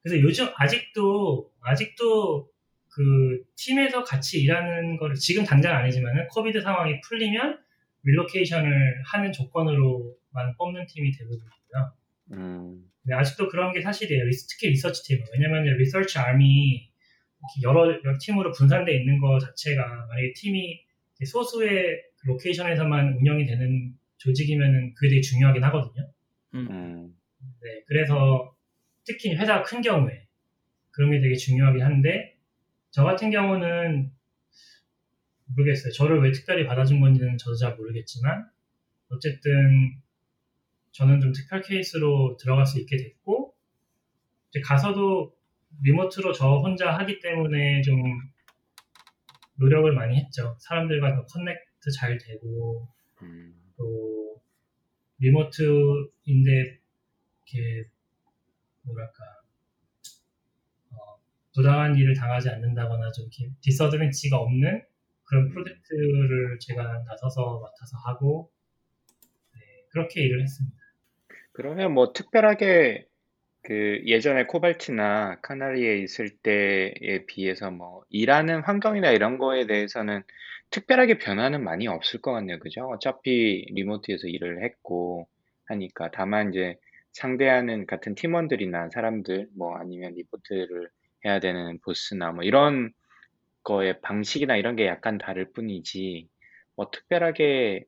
그래서 요즘 아직도 아직도 그 팀에서 같이 일하는 거를 지금 당장 아니지만은 COVID 상황이 풀리면 relocation을 하는 조건으로만 뽑는 팀이 대부분이고요. 음, 근데 아직도 그런 게 사실이에요. 특히 리서치 팀은 왜냐면 리서치 아미 여러, 여러 팀으로 분산돼 있는 거 자체가 만약에 팀이 소수의 로케이션에서만 운영이 되는 조직이면은 그게 되게 중요하긴 하거든요. 음, 네, 그래서 특히 회사가 큰 경우에 그런 게 되게 중요하긴 한데 저 같은 경우는 모르겠어요. 저를 왜 특별히 받아준 건지는 저도 잘 모르겠지만 어쨌든 저는 좀 특별 케이스로 들어갈 수 있게 됐고 이제 가서도 리모트로 저 혼자 하기 때문에 좀 노력을 많이 했죠. 사람들과 더 커넥트 잘 되고 음, 또 리모트인데 이렇게 뭐랄까 어, 부당한 일을 당하지 않는다거나 좀 이렇게 디서드벤치가 없는 그런 프로젝트를 제가 나서서 맡아서 하고 네, 그렇게 일을 했습니다. 그러면 뭐 특별하게 그 예전에 코발트나 카나리에 있을 때에 비해서 뭐 일하는 환경이나 이런 거에 대해서는 특별하게 변화는 많이 없을 것 같네요. 그죠? 어차피 리모트에서 일을 했고 하니까 다만 이제 상대하는 같은 팀원들이나 사람들 뭐 아니면 리포트를 해야 되는 보스나 뭐 이런 거의 방식이나 이런 게 약간 다를 뿐이지 뭐 특별하게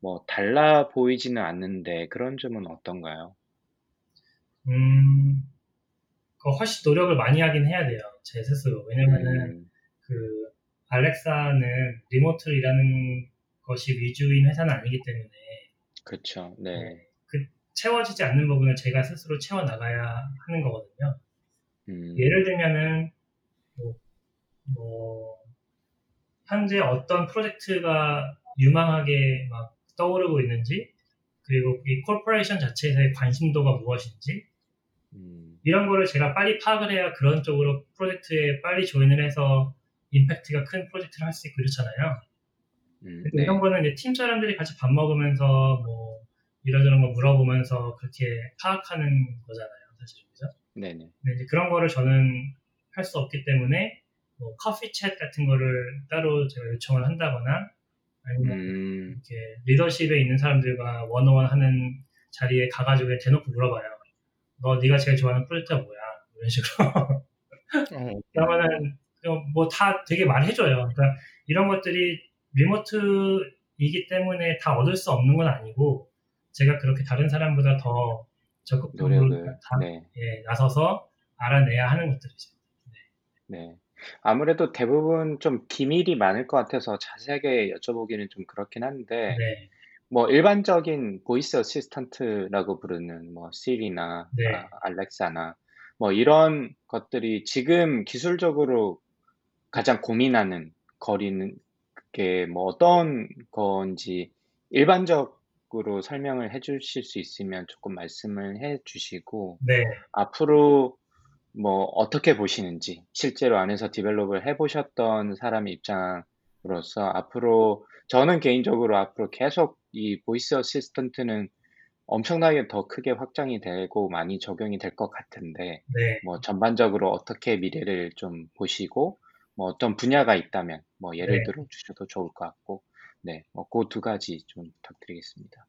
뭐 달라 보이지는 않는데 그런 점은 어떤가요? 음, 그 훨씬 노력을 많이 하긴 해야 돼요. 제 스스로. 왜냐면은 음, 그 알렉사는 remote로 일하는 것이 위주인 회사는 아니기 때문에 그렇죠. 네. 그 채워지지 않는 부분을 제가 스스로 채워 나가야 하는 거거든요. 음, 예를 들면은 뭐, 뭐 현재 어떤 프로젝트가 유망하게 막 떠오르고 있는지 그리고 이 corporation 자체에서의 관심도가 무엇인지 음, 이런 거를 제가 빨리 파악을 해야 그런 쪽으로 프로젝트에 빨리 조인을 해서 임팩트가 큰 프로젝트를 할 수 있고 이렇잖아요. 음, 근데 네. 이런 거는 이제 팀 사람들이 같이 밥 먹으면서 뭐 이러저런 거 물어보면서 그렇게 파악하는 거잖아요, 사실 그죠? 네네. 근데 이제 그런 거를 저는 할 수 없기 때문에 뭐 커피 챗 같은 거를 따로 제가 요청을 한다거나 아니면 음, 이렇게 리더십에 있는 사람들과 원어원 하는 자리에 가가지고 대놓고 물어봐요. 너 네가 제일 좋아하는 프로젝트가 뭐야? 이런 식으로. (laughs) 어, 그러면은 뭐 다 되게 말해줘요. 그러니까 이런 것들이 리모트이기 때문에 다 얻을 수 없는 건 아니고 제가 그렇게 다른 사람보다 더 적극적으로 노력을, 다, 네. 예, 나서서 알아내야 하는 것들이죠. 네. 아무래도 대부분 좀 기밀이 많을 것 같아서 자세하게 여쭤보기는 좀 그렇긴 한데, 네, 뭐 일반적인 voice assistant라고 부르는 뭐 시리나 네. 아, 알렉사나 뭐 이런 것들이 지금 기술적으로 가장 고민하는 거리는 게뭐 어떤 건지 일반적으로 설명을 해 주실 수 있으면 조금 말씀을 해 주시고, 네, 앞으로 뭐 어떻게 보시는지 실제로 안에서 develop을 해보셨던 사람의 입장으로서 앞으로 저는 개인적으로 앞으로 계속 이 voice assistant는 엄청나게 더 크게 확장이 되고 많이 적용이 될 것 같은데 네. 뭐 전반적으로 어떻게 미래를 좀 보시고 뭐 어떤 분야가 있다면 뭐 예를 네. 들어 주셔도 좋을 것 같고 네, 뭐 그 두 가지 좀 부탁드리겠습니다.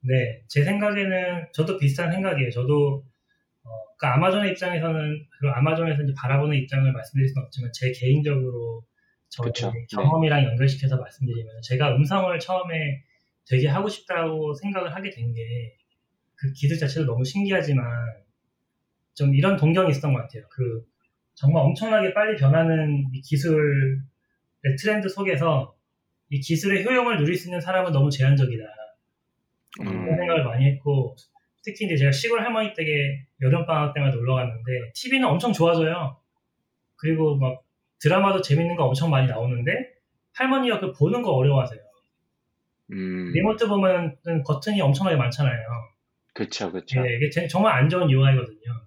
네, 제 생각에는 저도 비슷한 생각이에요. 저도 어, 그러니까 아마존의 입장에서는 그리고 아마존에서 이제 바라보는 입장을 말씀드릴 수는 없지만 제 개인적으로 그쵸, 네. 경험이랑 연결시켜서 말씀드리면 제가 음성을 처음에 되게 하고 싶다고 생각을 하게 된 게 그 기술 자체도 너무 신기하지만 좀 이런 동경이 있었던 것 같아요. 그 정말 엄청나게 빨리 변하는 이 기술의 트렌드 속에서 이 기술의 효용을 누릴 수 있는 사람은 너무 제한적이다. 음. 그런 생각을 많이 했고 특히 이제 제가 시골 할머니 댁에 여름방학 때마다 놀러 갔는데 TV는 엄청 좋아져요. 그리고 막 드라마도 재밌는 거 엄청 많이 나오는데 할머니가 그 보는 거 어려워하세요. 음, remote 보면 버튼이 엄청나게 많잖아요. 그쵸, 그쵸. 네, 이게 제- 정말 안 좋은 UI거든요.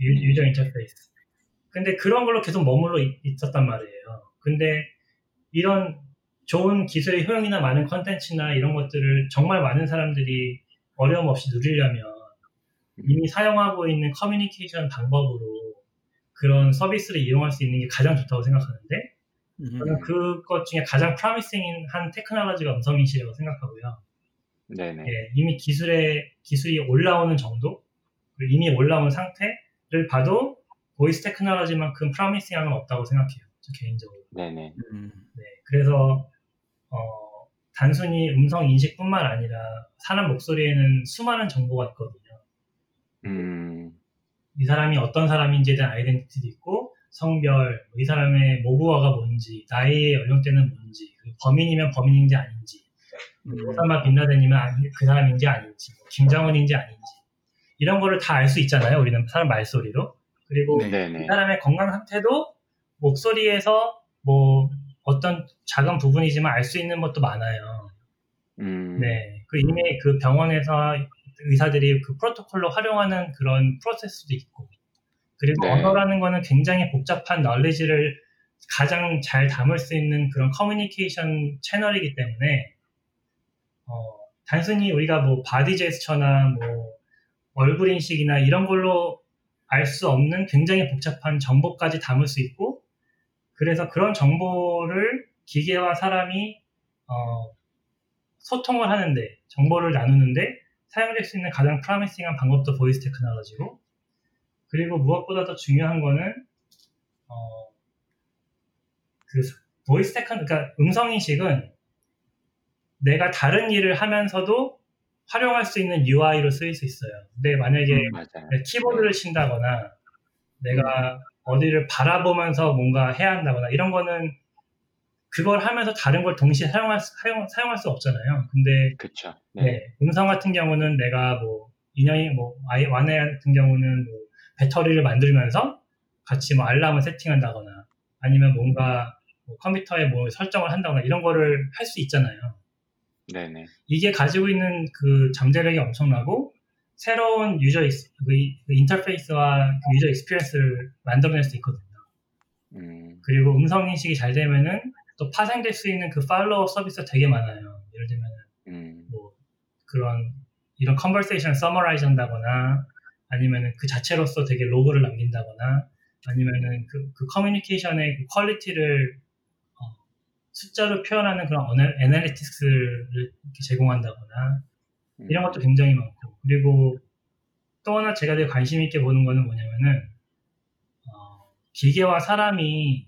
user interface. 근데 그런 걸로 계속 머물러 있, 있었단 말이에요. 근데 이런 좋은 기술의 효용이나 많은 컨텐츠나 이런 것들을 정말 많은 사람들이 어려움 없이 누리려면 이미 사용하고 있는 커뮤니케이션 방법으로 그런 서비스를 이용할 수 있는 게 가장 좋다고 생각하는데 음, 저는 그것 중에 가장 promising한 technology가 음성인식이라고 생각하고요. 네네. 예, 이미 기술의 기술이 올라오는 정도, 그리고 이미 올라온 상태를 봐도 voice technology만큼 promising한 건 없다고 생각해요. 저 개인적으로. 네네. 음, 네, 그래서 어, 단순히 음성 인식뿐만 아니라 사람 목소리에는 수많은 정보가 있거든요. 음, 이 사람이 어떤 사람인지에 대한 아이덴티티도 있고 성별, 이 사람의 모국어가 뭔지, 나이의 연령대는 뭔지, 범인이면 범인인지 아닌지, 음, 오사마 빈라덴이면 아니- 그 사람인지 아닌지, 뭐 김정은인지 아닌지 이런 거를 다 알 수 있잖아요. 우리는 사람 말소리로. 그리고 네. 이 네네. 사람의 건강 상태도 목소리에서 뭐 어떤 작은 부분이지만 알 수 있는 것도 많아요. 음, 네. 그 이미 그 병원에서 의사들이 그 프로토콜로 활용하는 그런 프로세스도 있고. 그리고 네. 언어라는 거는 굉장히 복잡한 널리지를 가장 잘 담을 수 있는 그런 커뮤니케이션 채널이기 때문에 어, 단순히 우리가 뭐 바디 제스처나 뭐 얼굴 인식이나 이런 걸로 알 수 없는 굉장히 복잡한 정보까지 담을 수 있고 그래서 그런 정보를 기계와 사람이 어, 소통을 하는데 정보를 나누는데 사용될 수 있는 가장 promising한 방법도 voice technology고 그리고 무엇보다 더 중요한 거는 어, 그 voice tech 그러니까 음성 인식은 내가 다른 일을 하면서도 활용할 수 있는 UI로 쓰일 수 있어요. 근데 만약에 음, 키보드를 친다거나 내가 어디를 바라보면서 뭔가 해야 한다거나 이런 거는 그걸 하면서 다른 걸 동시에 사용할, 수- 사용, 사용할 수 없잖아요. 근데 그쵸. 네. 네. 음성 같은 경우는 내가 뭐 인형이 뭐 아이 와네 같은 경우는 뭐 배터리를 만들면서 같이 뭐 알람을 세팅한다거나 아니면 뭔가 뭐 컴퓨터에 뭐 설정을 한다거나 이런 거를 할 수 있잖아요. 네네. 이게 가지고 있는 그 잠재력이 엄청나고 새로운 user ex- 그 이- 그 interface와 그 user experience를 만들어낼 수 있거든요. 음, 그리고 음성 인식이 잘 되면은 또 파생될 수 있는 그 follow 서비스가 되게 많아요. 예를 들면 음, 뭐 그런 이런 conversation을 summarize 한다거나 아니면은 그 자체로서 되게 로그를 남긴다거나 아니면은 그, 그 커뮤니케이션의 그 quality를 어, 숫자로 표현하는 그런 anal- analytics를 제공한다거나 음. 이런 것도 굉장히 많고 그리고 또 하나 제가 되게 관심 있게 보는 거는 뭐냐면은 어, 기계와 사람이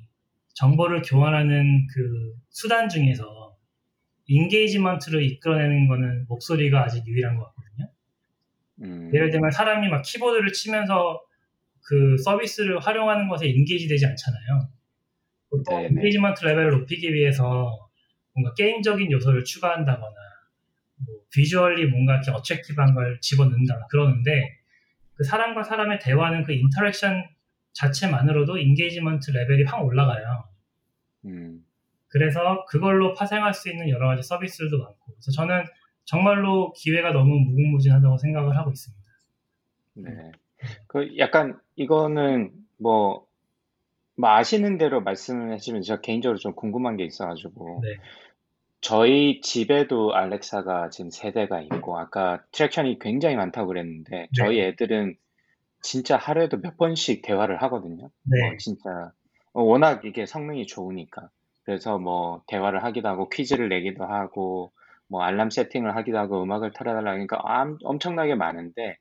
정보를 교환하는 그 수단 중에서 engagement를 이끌어내는 거는 목소리가 아직 유일한 것 같거든요. 음, 예를 들면 사람이 막 키보드를 치면서 그 서비스를 활용하는 것에 engage 되지 않잖아요. 보통. engagement level을 높이기 위해서 뭔가 게임적인 요소를 추가한다거나 뭐 visually 뭔가 이렇게 attractive한 걸 집어넣는다 그러는데 그 사람과 사람의 대화는 그 interaction 자체만으로도 engagement level이 확 올라가요. 음, 그래서 그걸로 파생할 수 있는 여러 가지 서비스들도 많고 그래서 저는 정말로 기회가 너무 무궁무진하다고 생각을 하고 있습니다. 네. 그 약간 이거는 뭐, 뭐 아시는 대로 말씀을 하시면 제가 개인적으로 좀 궁금한 게 있어가지고 네. 저희 집에도 알렉사가 지금 세 대가 있고 아까 traction이 굉장히 많다고 그랬는데 저희 애들은 진짜 하루에도 몇 번씩 대화를 하거든요. 네. 뭐 진짜 어, 워낙 이게 성능이 좋으니까 그래서 뭐 대화를 하기도 하고 퀴즈를 내기도 하고 뭐 알람 세팅을 하기도 하고 음악을 틀어달라 하니까 암- 엄청나게 많은데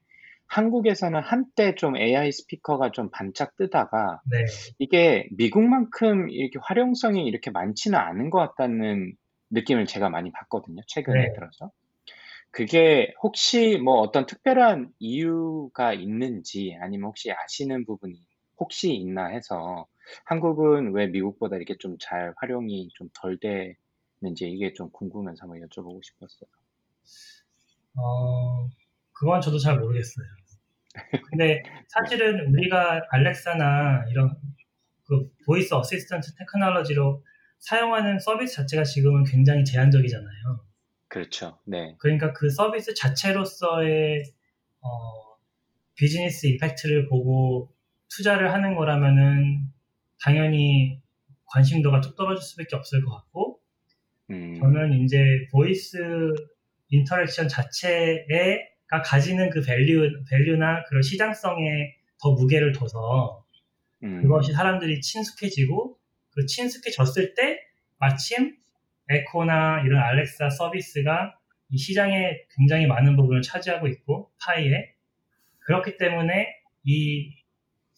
한국에서는 한때 좀 AI 스피커가 좀 반짝 뜨다가 네. 이게 미국만큼 이렇게 활용성이 이렇게 많지는 않은 것 같다는 느낌을 제가 많이 받거든요. 최근에 네. 들어서. 그게 혹시 뭐 어떤 특별한 이유가 있는지 아니면 혹시 아시는 부분이 혹시 있나 해서 한국은 왜 미국보다 이렇게 좀 잘 활용이 좀 덜 되는지 이게 좀 궁금해서 한번 여쭤보고 싶었어요. 어, 그건 저도 잘 모르겠어요. 근데 사실은 우리가 알렉사나 이런 그 voice assistant technology로 사용하는 서비스 자체가 지금은 굉장히 제한적이잖아요. 그렇죠. 네. 그러니까 그 서비스 자체로서의 어, business impact를 보고 투자를 하는 거라면은 당연히 관심도가 뚝 떨어질 수밖에 없을 것 같고 음, 저는 이제 voice interaction 자체가 가지는 그 value, value나 그런 시장성에 더 무게를 둬서 음, 그것이 사람들이 친숙해지고 그 친숙해졌을 때 마침 에코나 이런 알렉사 서비스가 이 시장에 굉장히 많은 부분을 차지하고 있고 파이에 그렇기 때문에 이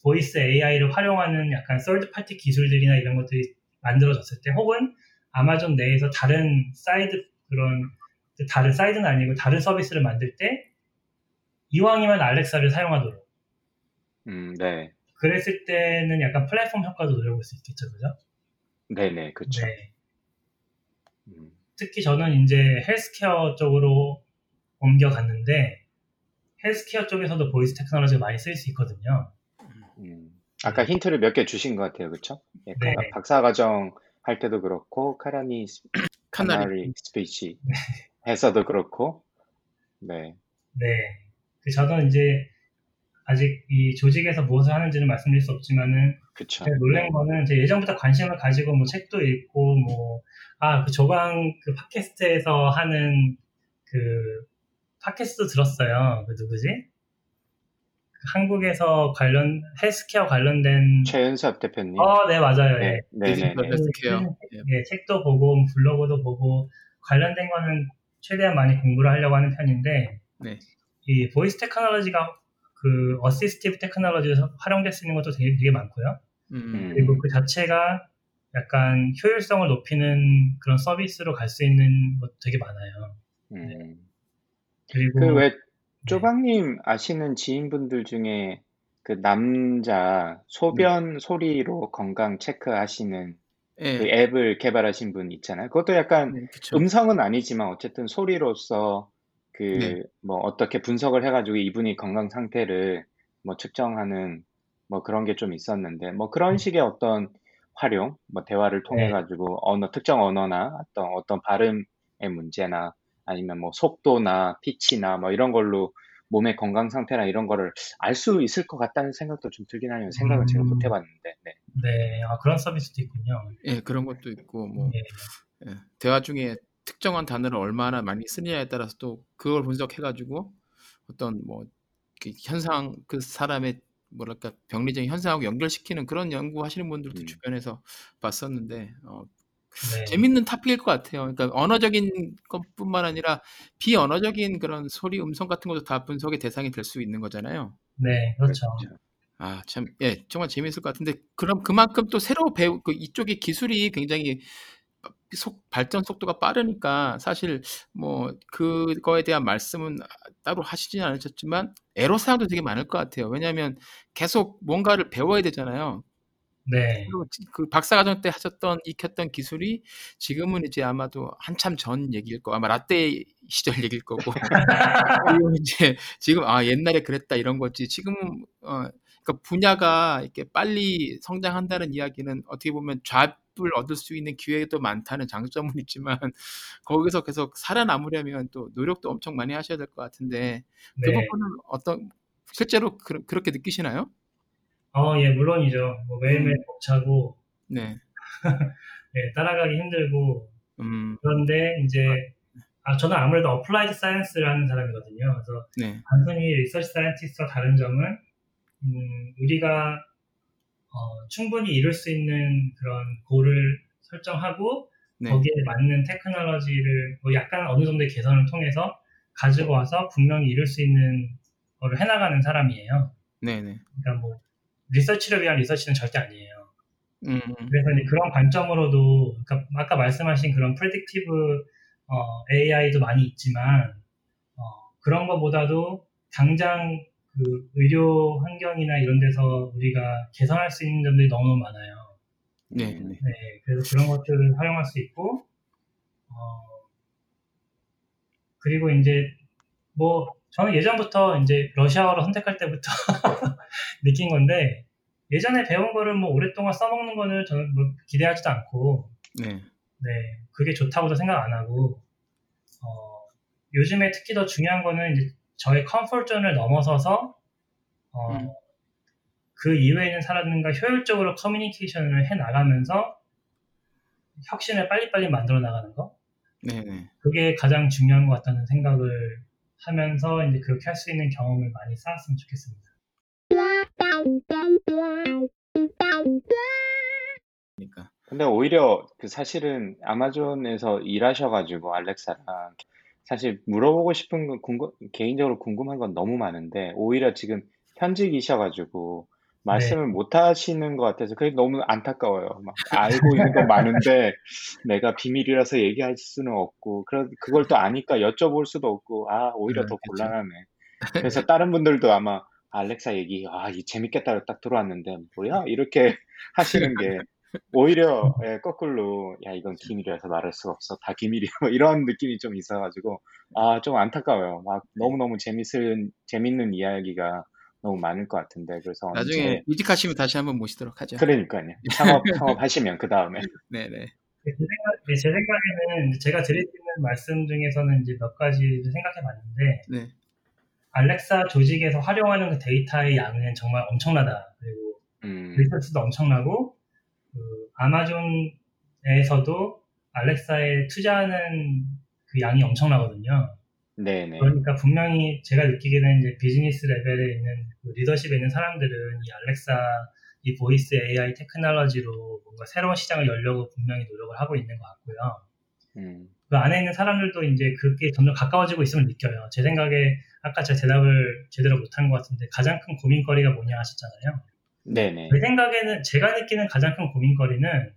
voice AI를 활용하는 약간 third party 기술들이나 이런 것들이 만들어졌을 때 혹은 아마존 내에서 다른 사이드 그런 다른 사이드는 아니고 다른 서비스를 만들 때 이왕이면 알렉사를 사용하도록 음, 네. 그랬을 때는 약간 플랫폼 효과도 노려볼 수 있겠죠, 그죠? 네네, 그렇죠. 네. 음, 특히 저는 이제 헬스케어 쪽으로 옮겨갔는데 헬스케어 쪽에서도 voice technology가 많이 쓰일 수 있거든요. 음. 아까 힌트를 몇 개 주신 것 같아요, 그렇죠? 예, 네. 박사과정 할 때도 그렇고 카라니 스- (coughs) 카나리. 스피치 해서도 그렇고, 네, 네. 그 저는 이제 아직 이 조직에서 무엇을 하는지는 말씀드릴 수 없지만은 그쵸. 제가 놀란 거는 제 예전부터 관심을 가지고 뭐 책도 읽고 뭐 아 그 조강 그 팟캐스트에서 하는 그 팟캐스트 들었어요. 그 누구지? 그 한국에서 관련 헬스케어 관련된 최은섭 대표님. 어, 네 맞아요. 예. 네, 네, 네, 네. 헬스케어. 예. 예, 책도 보고 블로그도 보고 관련된 거는 최대한 많이 공부를 하려고 하는 편인데 네. 이 voice technology가 그 assistive technology에서 활용될 수 있는 것도 되게, 되게 많고요. 음. 그리고 그 자체가 약간 효율성을 높이는 그런 서비스로 갈 수 있는 것도 되게 많아요. 음, 그리고 그왜 네. 쪼박님 아시는 지인분들 중에 그 남자 소변 소리로 건강 체크하시는 그 예. 앱을 개발하신 분 있잖아요. 그것도 약간 네. 음성은 아니지만 어쨌든 소리로서 네. 그 뭐 어떻게 분석을 해가지고 이분이 건강 상태를 뭐 측정하는 뭐 그런 게 좀 있었는데 뭐 그런 식의 어떤 활용, 뭐 대화를 통해 네. 가지고 언어 특정 언어나 어떤 어떤 발음의 문제나 아니면 뭐 속도나 피치나 뭐 이런 걸로 몸의 건강 상태나 이런 거를 알 수 있을 것 같다는 생각도 좀 들긴 하네요. 생각은 제가 못 음. 해봤는데. 네. 네, 아, 그런 서비스도 있군요. 예, 그런 것도 있고 뭐 예. 예, 대화 중에 특정한 단어를 얼마나 많이 쓰느냐에 따라서 또 그걸 분석해 가지고 어떤 뭐 그 현상 그 사람의 뭐랄까 병리적인 현상하고 연결시키는 그런 연구하시는 분들도 음. 주변에서 봤었는데 어, 네. 재밌는 토픽일 것 같아요. 그러니까 언어적인 것뿐만 아니라 비언어적인 그런 소리, 음성 같은 것도 다 분석의 대상이 될 수 있는 거잖아요. 네, 그렇죠. 아, 참, 예, 정말 재밌을 것 같은데, 그럼 그만큼 또 새로 배우, 그 이쪽의 기술이 굉장히 속, 발전 속도가 빠르니까 사실 뭐 그거에 대한 말씀은 따로 하시지는 않으셨지만 애로 사항도 되게 많을 것 같아요. 왜냐하면 계속 뭔가를 배워야 되잖아요. 네. 그 박사과정 때 하셨던 익혔던 기술이 지금은 이제 아마도 한참 전 얘기일 거 아마 라떼 시절 (laughs) 얘기일 거고 이제 지금 아 옛날에 그랬다 이런 거지 지금은 어 그러니까 분야가 이렇게 빨리 성장한다는 이야기는 어떻게 보면 잡을 얻을 수 있는 기회도 많다는 장점은 있지만 (laughs) 거기서 계속 살아남으려면 또 노력도 엄청 많이 하셔야 될 것 같은데 그 네. 부분은 어떤 실제로 그, 그렇게 느끼시나요? 어, 예, 물론이죠. 뭐 매일매일 음. 벅차고, 네. 예, (laughs) 따라가기 힘들고, 음, 그런데 이제, 아, 저는 아무래도 applied science를 하는 사람이거든요. 그래서 네. 단순히 research scientist와 다른 점은, 음, 우리가, 어, 충분히 이룰 수 있는 그런 골을 설정하고, 네. 거기에 맞는 테크놀로지를 뭐 약간 어느 정도의 개선을 통해서 가지고 와서 분명히 이룰 수 있는 거를 해나가는 사람이에요. 네네. 그러니까 뭐, 리서치를 위한 리서치는 절대 아니에요. 음, 음. 그래서 이제 그런 관점으로도, 그러니까 아까 말씀하신 그런 predictive AI도 많이 있지만, 어, 그런 것보다도 당장 그 의료 환경이나 이런 데서 우리가 개선할 수 있는 점들이 너무 많아요. 네, 네. 네, 그래서 그런 것들을 활용할 수 있고, 어, 그리고 이제 뭐 저는 예전부터 이제 러시아어를 선택할 때부터 (laughs) 느낀 건데 예전에 배운 거를 뭐 오랫동안 써먹는 거는 저는 뭐 기대하지도 않고, 네. 네, 그게 좋다고도 생각 안 하고, 어, 요즘에 특히 더 중요한 거는 이제 저의 comfort zone을 넘어서서 어, 음. 그 이외에 있는 사람들과 효율적으로 커뮤니케이션을 해 나가면서 혁신을 빨리빨리 만들어 나가는 거 네, 네. 그게 가장 중요한 것 같다는 생각을 하면서 이제 그렇게 할 수 있는 경험을 많이 쌓았으면 좋겠습니다. 그러니까. 근데 오히려 그 사실은 아마존에서 일하셔가지고 알렉사랑 사실 물어보고 싶은 건 궁금, 개인적으로 궁금한 건 너무 많은데 오히려 지금 현직이셔가지고 말씀을 못 하시는 것 같아서 그게 너무 안타까워요. 막 알고 있는 건 많은데 (laughs) 내가 비밀이라서 얘기할 수는 없고 그러, 그걸 또 아니까 여쭤볼 수도 없고 아 오히려 네, 더. 곤란하네. (laughs) 그래서 다른 분들도 아마 알렉사 얘기 아이 재밌겠다고 딱 들어왔는데 뭐야 이렇게 (laughs) 하시는 게 오히려 예, 거꾸로 야 이건 기밀이라서 말할 수가 없어 다 기밀이야 (laughs) 뭐 이런 느낌이 좀 있어가지고 아 좀 안타까워요 막 너무 너무 재밌은 재밌는 이야기가 너무 많을 것 같은데 그래서 나중에 언제 이직하시면 다시 한번 모시도록 하죠. 그러니까요 (laughs) 창업 창업하시면 그 다음에 네, 네. 제, 생각, 네, 제 생각에는 제가 드릴 수 있는 말씀 중에서는 이제 몇 가지 생각해 봤는데 네. 알렉사 조직에서 활용하는 그 데이터의 양은 정말 엄청나다. 그리고 음, 리서치도 엄청나고 그 아마존에서도 알렉사에 투자하는 그 양이 엄청나거든요. 네네 그러니까 분명히 제가 느끼기에는 이제 비즈니스 레벨에 있는 그 리더십에 있는 사람들은 이 알렉사 이 보이스 AI 테크놀로지로 뭔가 새로운 시장을 열려고 분명히 노력을 하고 있는 것 같고요. 음, 그 안에 있는 사람들도 이제 그게 점점 가까워지고 있음을 느껴요. 제 생각에 아까 제가 대답을 제대로 못한 것 같은데 가장 큰 고민거리가 뭐냐 하셨잖아요. 네네 제 생각에는 제가 느끼는 가장 큰 고민거리는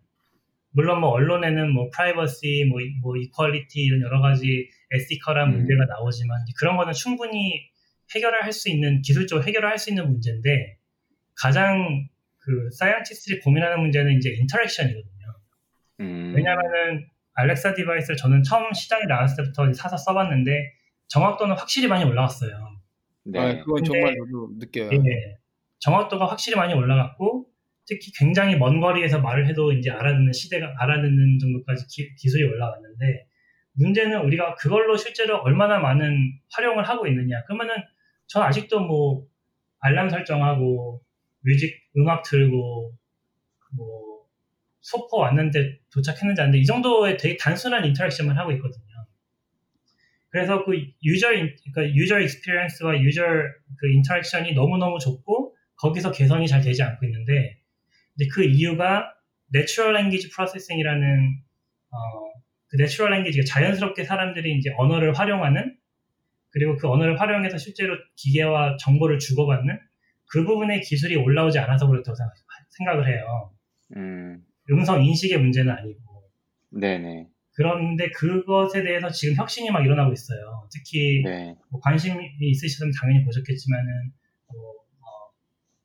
물론 뭐 언론에는 뭐 프라이버시, 뭐, 이- 뭐 equality 이런 여러 가지 ethical한 음. 문제가 나오지만 그런 거는 충분히 해결을 할 수 있는 기술적으로 해결을 할 수 있는 문제인데 가장 그 scientist들이 고민하는 문제는 이제 interaction이거든요. 음, 왜냐면은 알렉사 디바이스를 저는 처음 시장에 나왔을 때부터 사서 써봤는데 정확도는 확실히 많이 올라갔어요. 네. 아, 그건 정말 저도 느껴요. 예. 정확도가 확실히 많이 올라갔고 특히 굉장히 먼 거리에서 말을 해도 이제 알아듣는 시대가 알아듣는 정도까지 기, 술이 올라왔는데 문제는 우리가 그걸로 실제로 얼마나 많은 활용을 하고 있느냐. 그러면은 전 아직도 뭐 알람 설정하고 music 음악 틀고 뭐 소포 왔는데 도착했는지 아는데 이 정도의 되게 단순한 interaction만 하고 있거든요. 그래서 그 user in- 그러니까 user experience와 user 그 interaction이 너무 너무 좁고 거기서 개선이 잘 되지 않고 있는데 이제 그 이유가 natural language processing이라는 어, 그 내추럴 랭귀지가 자연스럽게 사람들이 이제 언어를 활용하는 그리고 그 언어를 활용해서 실제로 기계와 정보를 주고받는 그 부분의 기술이 올라오지 않아서 그렇다고 생각- 생각을 해요. 음, 음성 인식의 문제는 아니고. 네네. 그런데 그것에 대해서 지금 혁신이 막 일어나고 있어요. 특히 네. 뭐 관심이 있으시다면 당연히 보셨겠지만은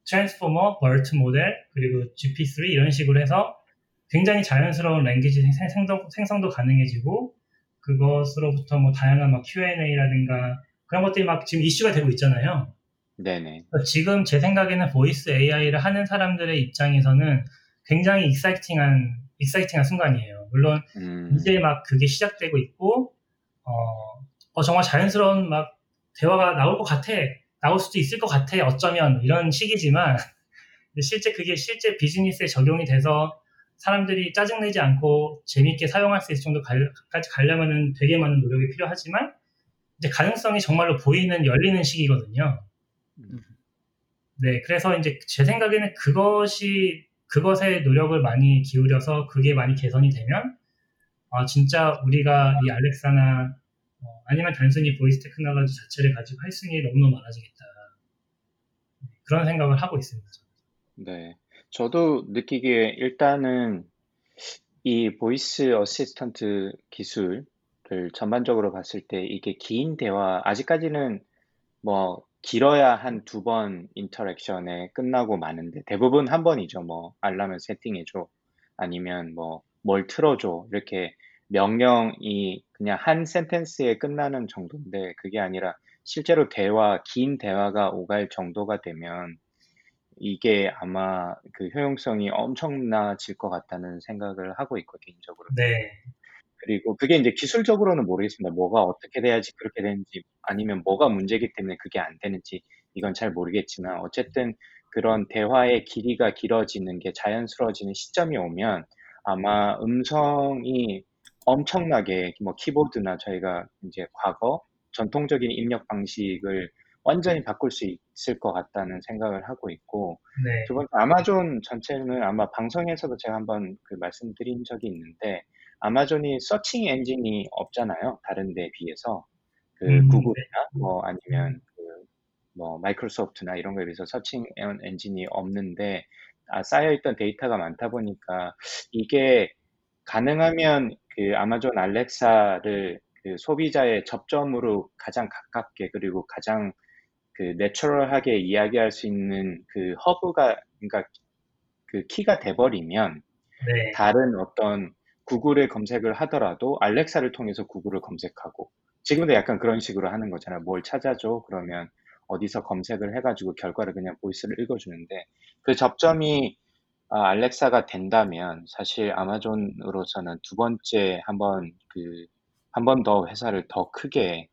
트랜스포머, 버트 모델 그리고 GP3 이런 식으로 해서 굉장히 자연스러운 랭귀지 생- 생성, 생성도 가능해지고 그것으로부터 뭐 다양한 막 Q&A라든가 그런 것들이 막 지금 이슈가 되고 있잖아요. 네네. 지금 제 생각에는 voice AI를 하는 사람들의 입장에서는 굉장히 exciting한 exciting한 순간이에요. 물론 음, 이제 막 그게 시작되고 있고 어, 어, 정말 자연스러운 막 대화가 나올 것 같아 나올 수도 있을 것 같아 어쩌면 이런 근데 실제 그게 실제 비즈니스에 적용이 돼서 사람들이 짜증내지 않고 재밌게 사용할 수 있을 정도까지 가려면은 되게 많은 노력이 필요하지만 이제 가능성이 정말로 보이는 열리는 시기거든요. 음. 네, 그래서 이제 제 생각에는 그것이 그것에 노력을 많이 기울여서 그게 많이 개선이 되면 아 진짜 우리가 이 알렉사나 어, 아니면 단순히 voice technology 자체를 가지고 할 수 있는 일이 너무너무 많아지겠다 그런 생각을 하고 있습니다. 네. 저도 느끼기에 일단은 이 voice assistant 기술을 전반적으로 봤을 때 이게 긴 대화, 아직까지는 뭐 길어야 한 두 번 interaction에 끝나고 마는데 대부분 한 번이죠. 뭐 알람을 세팅해줘. 아니면 뭐 뭘 틀어줘. 이렇게 명령이 그냥 한 sentence에 끝나는 정도인데 그게 아니라 실제로 대화, 긴 대화가 오갈 정도가 되면 이게 아마 그 효용성이 엄청나질 것 같다는 생각을 하고 있고 개인적으로. 네, 그리고 그게 이제 기술적으로는 모르겠습니다. 뭐가 어떻게 돼야지 그렇게 되는지 아니면 뭐가 문제이기 때문에 그게 안 되는지 이건 잘 모르겠지만 어쨌든 그런 대화의 길이가 길어지는 게 자연스러워지는 시점이 오면 아마 음성이 엄청나게 뭐 키보드나 저희가 이제 과거 전통적인 입력 방식을 완전히 바꿀 수 있을 것 같다는 생각을 하고 있고 네, 두 번째 아마존 전체는 아마 방송에서도 제가 한번 그 말씀드린 적이 있는데 아마존이 서칭 엔진이 없잖아요. 다른 데에 비해서. 그 음, 구글이나 뭐 아니면 그 뭐 마이크로소프트나 이런 거에 비해서 서칭 엔- 엔진이 없는데 아, 쌓여있던 데이터가 많다 보니까 이게 가능하면 그 아마존 알렉사를 그 소비자의 접점으로 가장 가깝게 그리고 가장 그 내추럴하게 이야기할 수 있는 그 허브가 그러니까 그 키가 돼버리면 네, 다른 어떤 구글에 검색을 하더라도 알렉사를 통해서 구글을 검색하고 지금도 약간 그런 식으로 하는 거잖아요. 뭘 찾아줘 그러면 어디서 검색을 해가지고 결과를 그냥 voice를 읽어주는데 그 접점이 아, 알렉사가 된다면 사실 아마존으로서는 두 번째 한번 그한번더 회사를 더 크게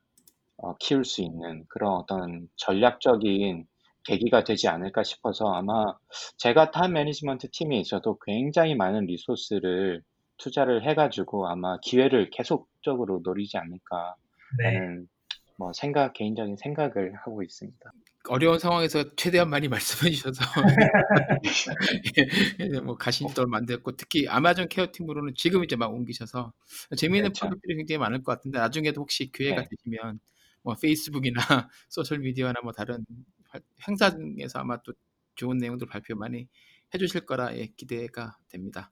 어, 키울 수 있는 그런 어떤 전략적인 계기가 되지 않을까 싶어서 아마 제가 top management 팀에 있어도 굉장히 많은 resource를 투자를 해 가지고 아마 기회를 계속적으로 노리지 않을까 네, 라는 뭐 생각 개인적인 생각을 하고 있습니다. 어려운 상황에서 최대한 많이 (laughs) 말씀해 주셔서 (laughs) 예, 뭐 가신도 만들었고 특히 아마존 케어 팀으로는 지금 이제 막 옮기셔서 재미있는 그렇죠. 프로젝트들이 굉장히 많을 것 같은데 나중에도 혹시 기회가 네. 되시면 뭐 페이스북이나 (laughs) 소셜 미디어나 뭐 다른 활- 행사 중에서 아마 또 좋은 내용들 발표 많이 해주실 거라 예, 기대가 됩니다.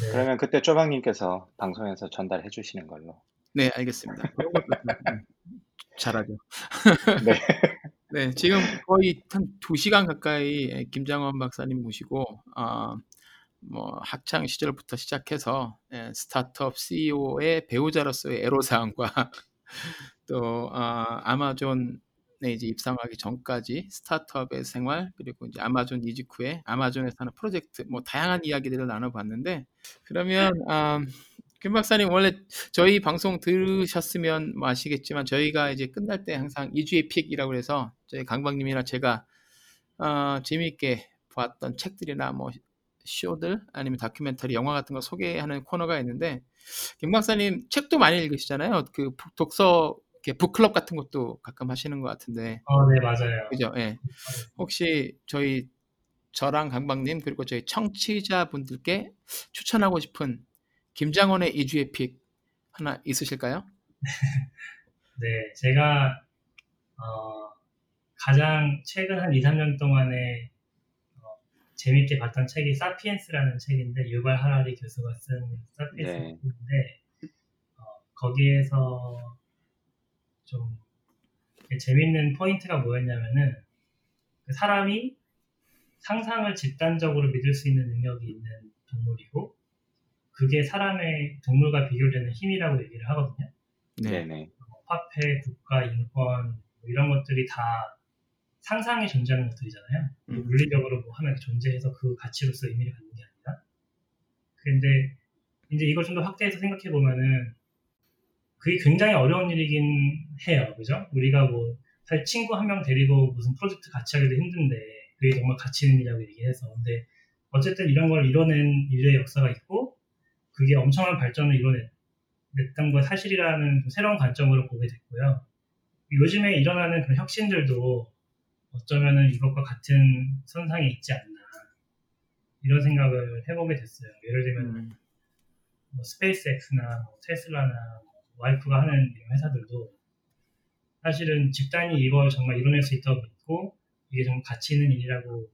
네. 그러면 그때 쪼방님께서 방송에서 전달해 주시는 걸로. 네, 알겠습니다. 음, 잘하죠. 네. 네, 지금 거의 한 2시간 가까이 예, 김장원 박사님 모시고 아, 뭐 학창 시절부터 시작해서 예, 스타트업 CEO의 배우자로서의 애로사항과 (laughs) 또 아, 아마존에 이제 입상하기 전까지 스타트업의 생활 그리고 이제 아마존 이직 후에 아마존에서 하는 프로젝트 뭐 다양한 이야기들을 나눠봤는데 그러면 아, 김 박사님 원래 저희 방송 들으셨으면 뭐 아시겠지만 저희가 이제 끝날 때 항상 2주의 픽이라고 해서 저희 강박님이나 제가 어, 재미있게 봤던 책들이나 뭐 쇼들 아니면 다큐멘터리 영화 같은 거 소개하는 코너가 있는데 김 박사님 책도 많이 읽으시잖아요. 그 북- 독서 이렇게 북클럽 같은 것도 가끔 하시는 것 같은데 어, 네, 맞아요. 그죠? 예. 혹시 저희 저랑 강박님 그리고 저희 청취자분들께 추천하고 싶은 김장원의 이주의 픽 하나 있으실까요? (laughs) 네, 제가 어, 가장 최근 한 2, 3년 동안에 어, 재밌게 봤던 책이 사피엔스라는 책인데 유발 하라리 교수가 쓴 사피엔스 네. 책인데 어, 거기에서 좀 재밌는 포인트가 뭐였냐면은 그 사람이 상상을 집단적으로 믿을 수 있는 능력이 있는 동물이고 그게 사람의 동물과 비교되는 힘이라고 얘기를 하거든요. 네. 네네. 뭐 화폐, 국가, 인권 뭐 이런 것들이 다 상상이 존재하는 것들이잖아요. 뭐 음. 물리적으로 뭐 하나 존재해서 그 가치로서 의미를 갖는 게 아니라. 근데 이제 이걸 좀 더 확대해서 생각해 보면은 그게 굉장히 어려운 일이긴 해요. 그죠? 우리가 뭐 사실 친구 한 명 데리고 무슨 프로젝트 같이 하기도 힘든데 그게 정말 가치 있는 일이라고 얘기해서 근데 어쨌든 이런 걸 이뤄낸 인류의 역사가 있고 그게 엄청난 발전을 이뤄냈던 건 사실이라는 좀 새로운 관점으로 보게 됐고요. 요즘에 일어나는 그런 혁신들도 어쩌면은 이것과 같은 선상에 있지 않나 이런 생각을 해보게 됐어요. 예를 들면 음. 뭐 스페이스X나 뭐 테슬라나 뭐 와이프가 하는 회사들도 사실은 집단이 이걸 정말 이뤄낼 수 있다고 믿고 이게 좀 가치 있는 일이라고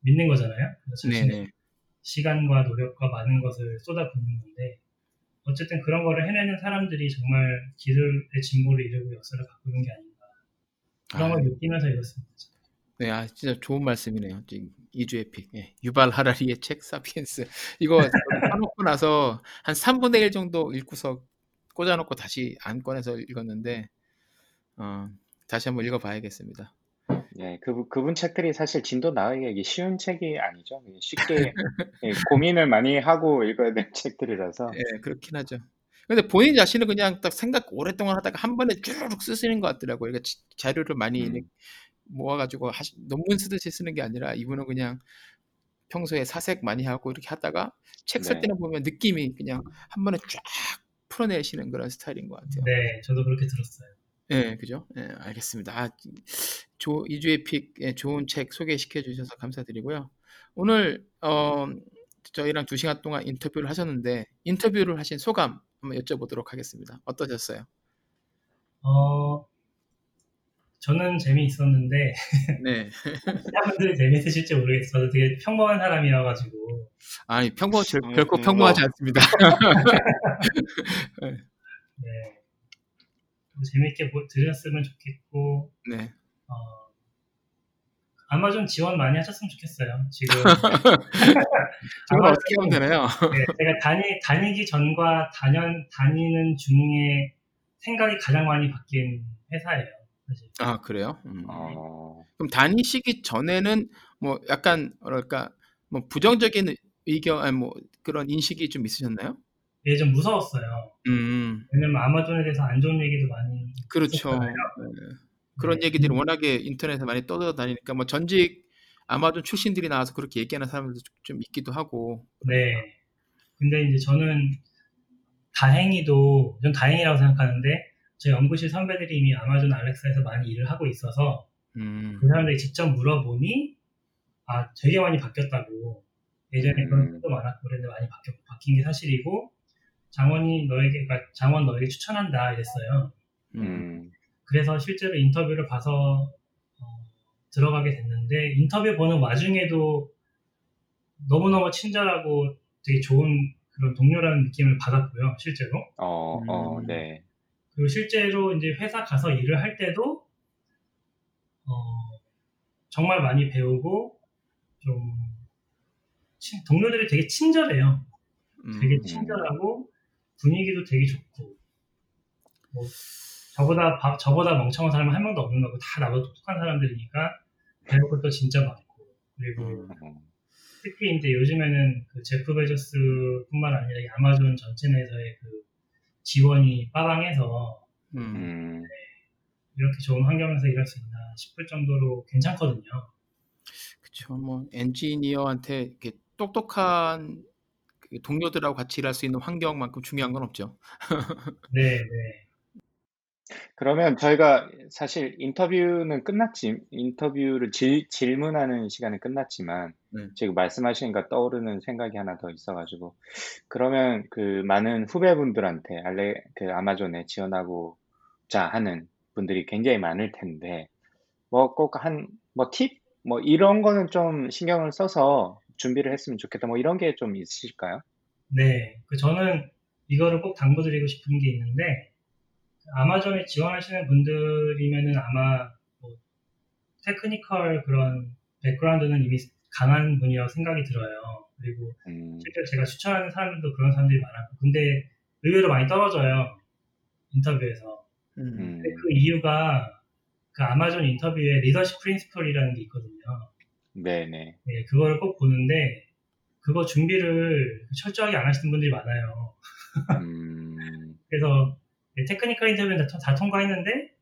믿는 거잖아요. 그래서 네네. 시간과 노력과 많은 것을 쏟아붓는 건데 어쨌든 그런 거를 해내는 사람들이 정말 기술의 진보를 이루고 역사를 바꾸는 게 아닌가 그런 아, 걸 느끼면서 읽었습니다. 네, 아, 진짜 좋은 말씀이네요. 지금 이주의 pick. 예. 유발 하라리의 책 사피엔스. 이거 사놓고 나서 한 3분의 1 정도 읽고서 꽂아놓고 다시 안 꺼내서 읽었는데 어, 다시 한번 읽어봐야겠습니다. 예, 그, 그분 책들이 사실 진도 나가기 쉬운 책이 아니죠. 쉽게 예, 고민을 많이 하고 읽어야 되는 (laughs) 책들이라서. 예, 그렇긴 하죠. 근데 본인 자신은 그냥 딱 생각 오랫동안 하다가 한 번에 쭈르륵 쓰시는 것 같더라고요. 그러니까 지- 자료를 많이 음. 모아가지고 하시, 논문 쓰듯이 쓰는 게 아니라 이분은 그냥 평소에 사색 많이 하고 이렇게 하다가 책쓸 네. 때는 보면 느낌이 그냥 한 번에 쫙 풀어내시는 그런 스타일인 것 같아요. 네, 저도 그렇게 들었어요. 예, 그죠? 예, 알겠습니다. 아, 조, 이주의 픽, 예, 좋은 책 소개시켜 주셔서 감사드리고요. 오늘, 어, 저희랑 두 시간 동안 인터뷰를 하셨는데, 인터뷰를 하신 소감 한번 여쭤보도록 하겠습니다. 어떠셨어요? 어, 저는 재미있었는데 (laughs) 네. 사람들이 재미있으실지 모르겠어요. 저도 되게 평범한 사람이어가지고 아니, 평범, 절- 음, 결코 음, 평범하지 뭐. 않습니다. (laughs) (laughs) 네, 좀 보- 들으셨으면 좋겠고 네. 어, 아마존 지원 많이 하셨으면 좋겠어요. 지금 (laughs) 정말 아마존이- 어떻게 하면 되나요? 네, 제가 다니, 다니기 전과 다년, 다니는 중에 생각이 가장 많이 바뀐 회사예요. 사실. 아, 그래요? 음. 어, 그럼 다니시기 전에는 뭐 약간, 뭐랄까, 뭐 부정적인 의견, 아니 뭐 그런 인식이 좀 있으셨나요? 예, 좀 무서웠어요. 음, 왜냐면 아마존에 대해서 안 좋은 얘기도 많이 그렇죠. 네. 그런 네. 얘기들이 워낙에 인터넷에 많이 떠돌아다니니까 뭐 전직 아마존 출신들이 나와서 그렇게 얘기하는 사람들도 좀- 좀 있기도 하고. 네. 근데 이제 저는 다행히도, 전 다행이라고 생각하는데, 저희 연구실 선배들이 이미 아마존 알렉사에서 많이 일을 하고 있어서, 음, 그 사람들이 직접 물어보니, 아, 되게 많이 바뀌었다고. 예전에 그런 음. 것도 많았고, 그랬는데 많이 바뀌, 바뀐 게 사실이고, 장원이 너에게, 그러니까 장원 너에게 추천한다, 이랬어요. 음, 음, 그래서 실제로 인터뷰를 봐서 어, 들어가게 됐는데 인터뷰 보는 와중에도 너무너무 친절하고 되게 좋은 그런 동료라는 느낌을 받았고요, 실제로. 어, 어, 음. 네. 그리고 실제로 이제 회사 가서 일을 할 때도 어, 정말 많이 배우고 좀 친- 동료들이 되게 친절해요. 음. 되게 친절하고 분위기도 되게 좋고 뭐 저보다 바- 저보다 멍청한 사람은 한 명도 없는 거고 다 나보다 똑똑한 사람들이니까 배울 것도 진짜 많고 그리고 음. 어, 특히 이제 요즘에는 그 제프 베조스뿐만 아니라 이 아마존 전체 내에서의 그 지원이 빠방해서 음. 음, 이렇게 좋은 환경에서 일할 수 있나 싶을 정도로 괜찮거든요. 그쵸. 뭐 엔지니어한테 이렇게 똑똑한 그 동료들하고 같이 일할 수 있는 환경만큼 중요한 건 없죠. (laughs) 네, 네. 그러면 저희가 사실 인터뷰는 끝났지, 인터뷰를 질, 질문하는 시간은 끝났지만, 네. 지금 말씀하시니까 떠오르는 생각이 하나 더 있어가지고, 그러면 그 많은 후배분들한테 알레, 그 아마존에 지원하고자 하는 분들이 굉장히 많을 텐데, 뭐 꼭 한, 뭐 팁? 뭐 이런 거는 좀 신경을 써서 준비를 했으면 좋겠다. 뭐 이런 게 좀 있으실까요? 네. 그 저는 이거를 꼭 당부드리고 싶은 게 있는데 아마존에 지원하시는 분들이면은 아마 뭐 테크니컬 그런 백그라운드는 이미 강한 분이라고 생각이 들어요. 그리고 음, 실제로 제가 추천하는 사람들도 그런 사람들이 많았고 근데 의외로 많이 떨어져요. 인터뷰에서. 음. 그 이유가 그 아마존 인터뷰에 leadership principle이라는 게 있거든요. 네네. 네, 그거를 꼭 보는데 그거 준비를 철저하게 안 하시는 분들이 많아요. 음, (laughs) 그래서 네, technical interview는 다, 다 통과했는데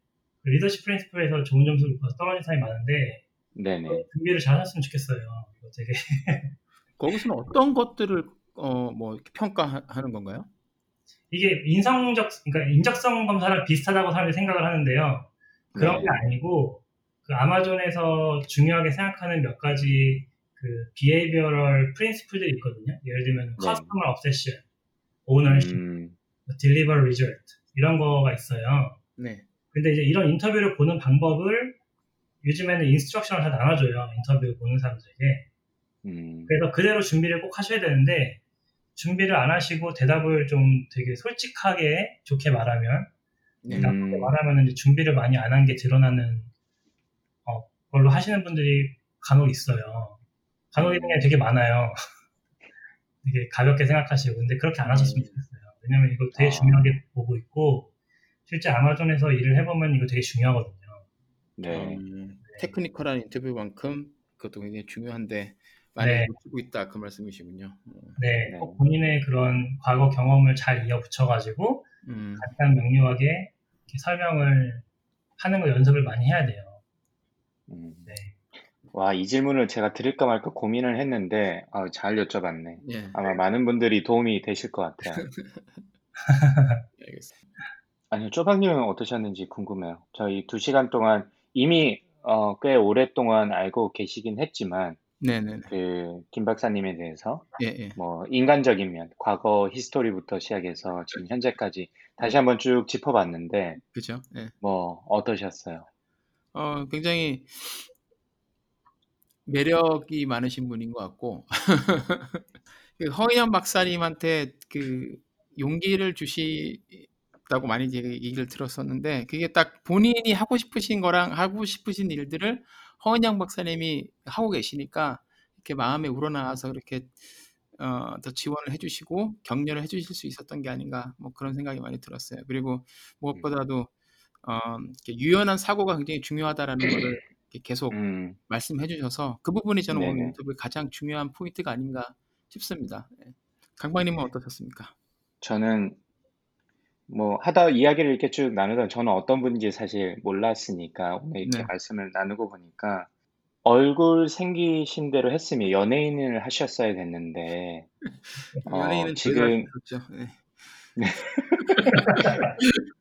그 leadership principle에서 좋은 점수를 못 떨어진 사람이 많은데 네네. 준비를 잘 하셨으면 좋겠어요. 이거 되게 (laughs) 거기서는 어떤 것들을 어뭐 이렇게 평가하는 건가요? 이게 인성적 그러니까 인적성 검사랑 비슷하다고 사람들이 생각을 하는데요. 그런 네. 게 아니고 그 아마존에서 중요하게 생각하는 몇 가지 그 비헤이비어럴 프린스플들이 있거든요. 예를 들면 커스터머 obsession, ownership, 음, deliver result 이런 거가 있어요. 네. 근데 이제 이런 인터뷰를 보는 방법을 요즘에는 인스트럭션을 다 나눠줘요. 인터뷰 보는 사람들에게. 음, 그래서 그대로 준비를 꼭 하셔야 되는데 준비를 안 하시고 대답을 좀 되게 솔직하게 좋게 말하면 네. 나쁘게 음, 말하면 이제 준비를 많이 안 한 게 드러나는 어, 걸로 하시는 분들이 간혹 있어요. 간혹 있는 게 되게 많아요. (laughs) 되게 가볍게 생각하시고 근데 그렇게 안 하셨으면 음. 좋겠어요. 왜냐면 이거 되게 아. 중요하게 보고 있고 실제 아마존에서 일을 해보면 이거 되게 중요하거든요. 네. 음, 테크니컬한 인터뷰만큼 그것도 굉장히 중요한데 많이 네. 놓치고 있다 그 말씀이시군요. 어, 네, 네. 꼭 본인의 그런 과거 경험을 잘 이어붙여가지고 음, 간단 명료하게 이렇게 설명을 하는 거 연습을 많이 해야 돼요. 음. 네. 와, 이 질문을 제가 드릴까 말까 고민을 했는데, 아, 잘 여쭤봤네. 예, 아마 많은 분들이 도움이 되실 것 같아요. (laughs) 알겠습니다. 아니요, 쪼박님은 어떠셨는지 궁금해요. 저희 두 시간 동안 이미 어, 꽤 오랫동안 알고 계시긴 했지만, 네네네. 그, 김 박사님에 대해서, 예, 예. 뭐, 인간적인 면, 과거 히스토리부터 시작해서 지금 현재까지 다시 한번 쭉 짚어봤는데, 그죠? 예. 뭐, 어떠셨어요? 어, 굉장히 매력이 많으신 분인 것 같고, (laughs) 그 허인현 박사님한테 그 용기를 주시다고 많이 얘기를 들었었는데, 그게 딱 본인이 하고 싶으신 거랑 하고 싶으신 일들을 허인영 박사님이 하고 계시니까 이렇게 마음에 우러나와서 그렇게 어, 더 지원을 해주시고 격려를 해주실 수 있었던 게 아닌가 뭐 그런 생각이 많이 들었어요. 그리고 무엇보다도 어, 유연한 사고가 굉장히 중요하다라는 (clears throat) 이렇게 계속 음, 말씀해 주셔서 그 부분이 저는 오늘 네네. 인터뷰의 가장 중요한 포인트가 아닌가 싶습니다. 예. 강박님은 어떠셨습니까? 저는 뭐 하다 이야기를 이렇게 쭉 나누다 저는 어떤 분인지 사실 몰랐으니까 오늘 이렇게 네. 말씀을 나누고 보니까 얼굴 생기신 대로 했으면 연예인을 하셨어야 됐는데 (laughs) 어, 연예인은 지금 그렇죠. 예. (laughs) (laughs)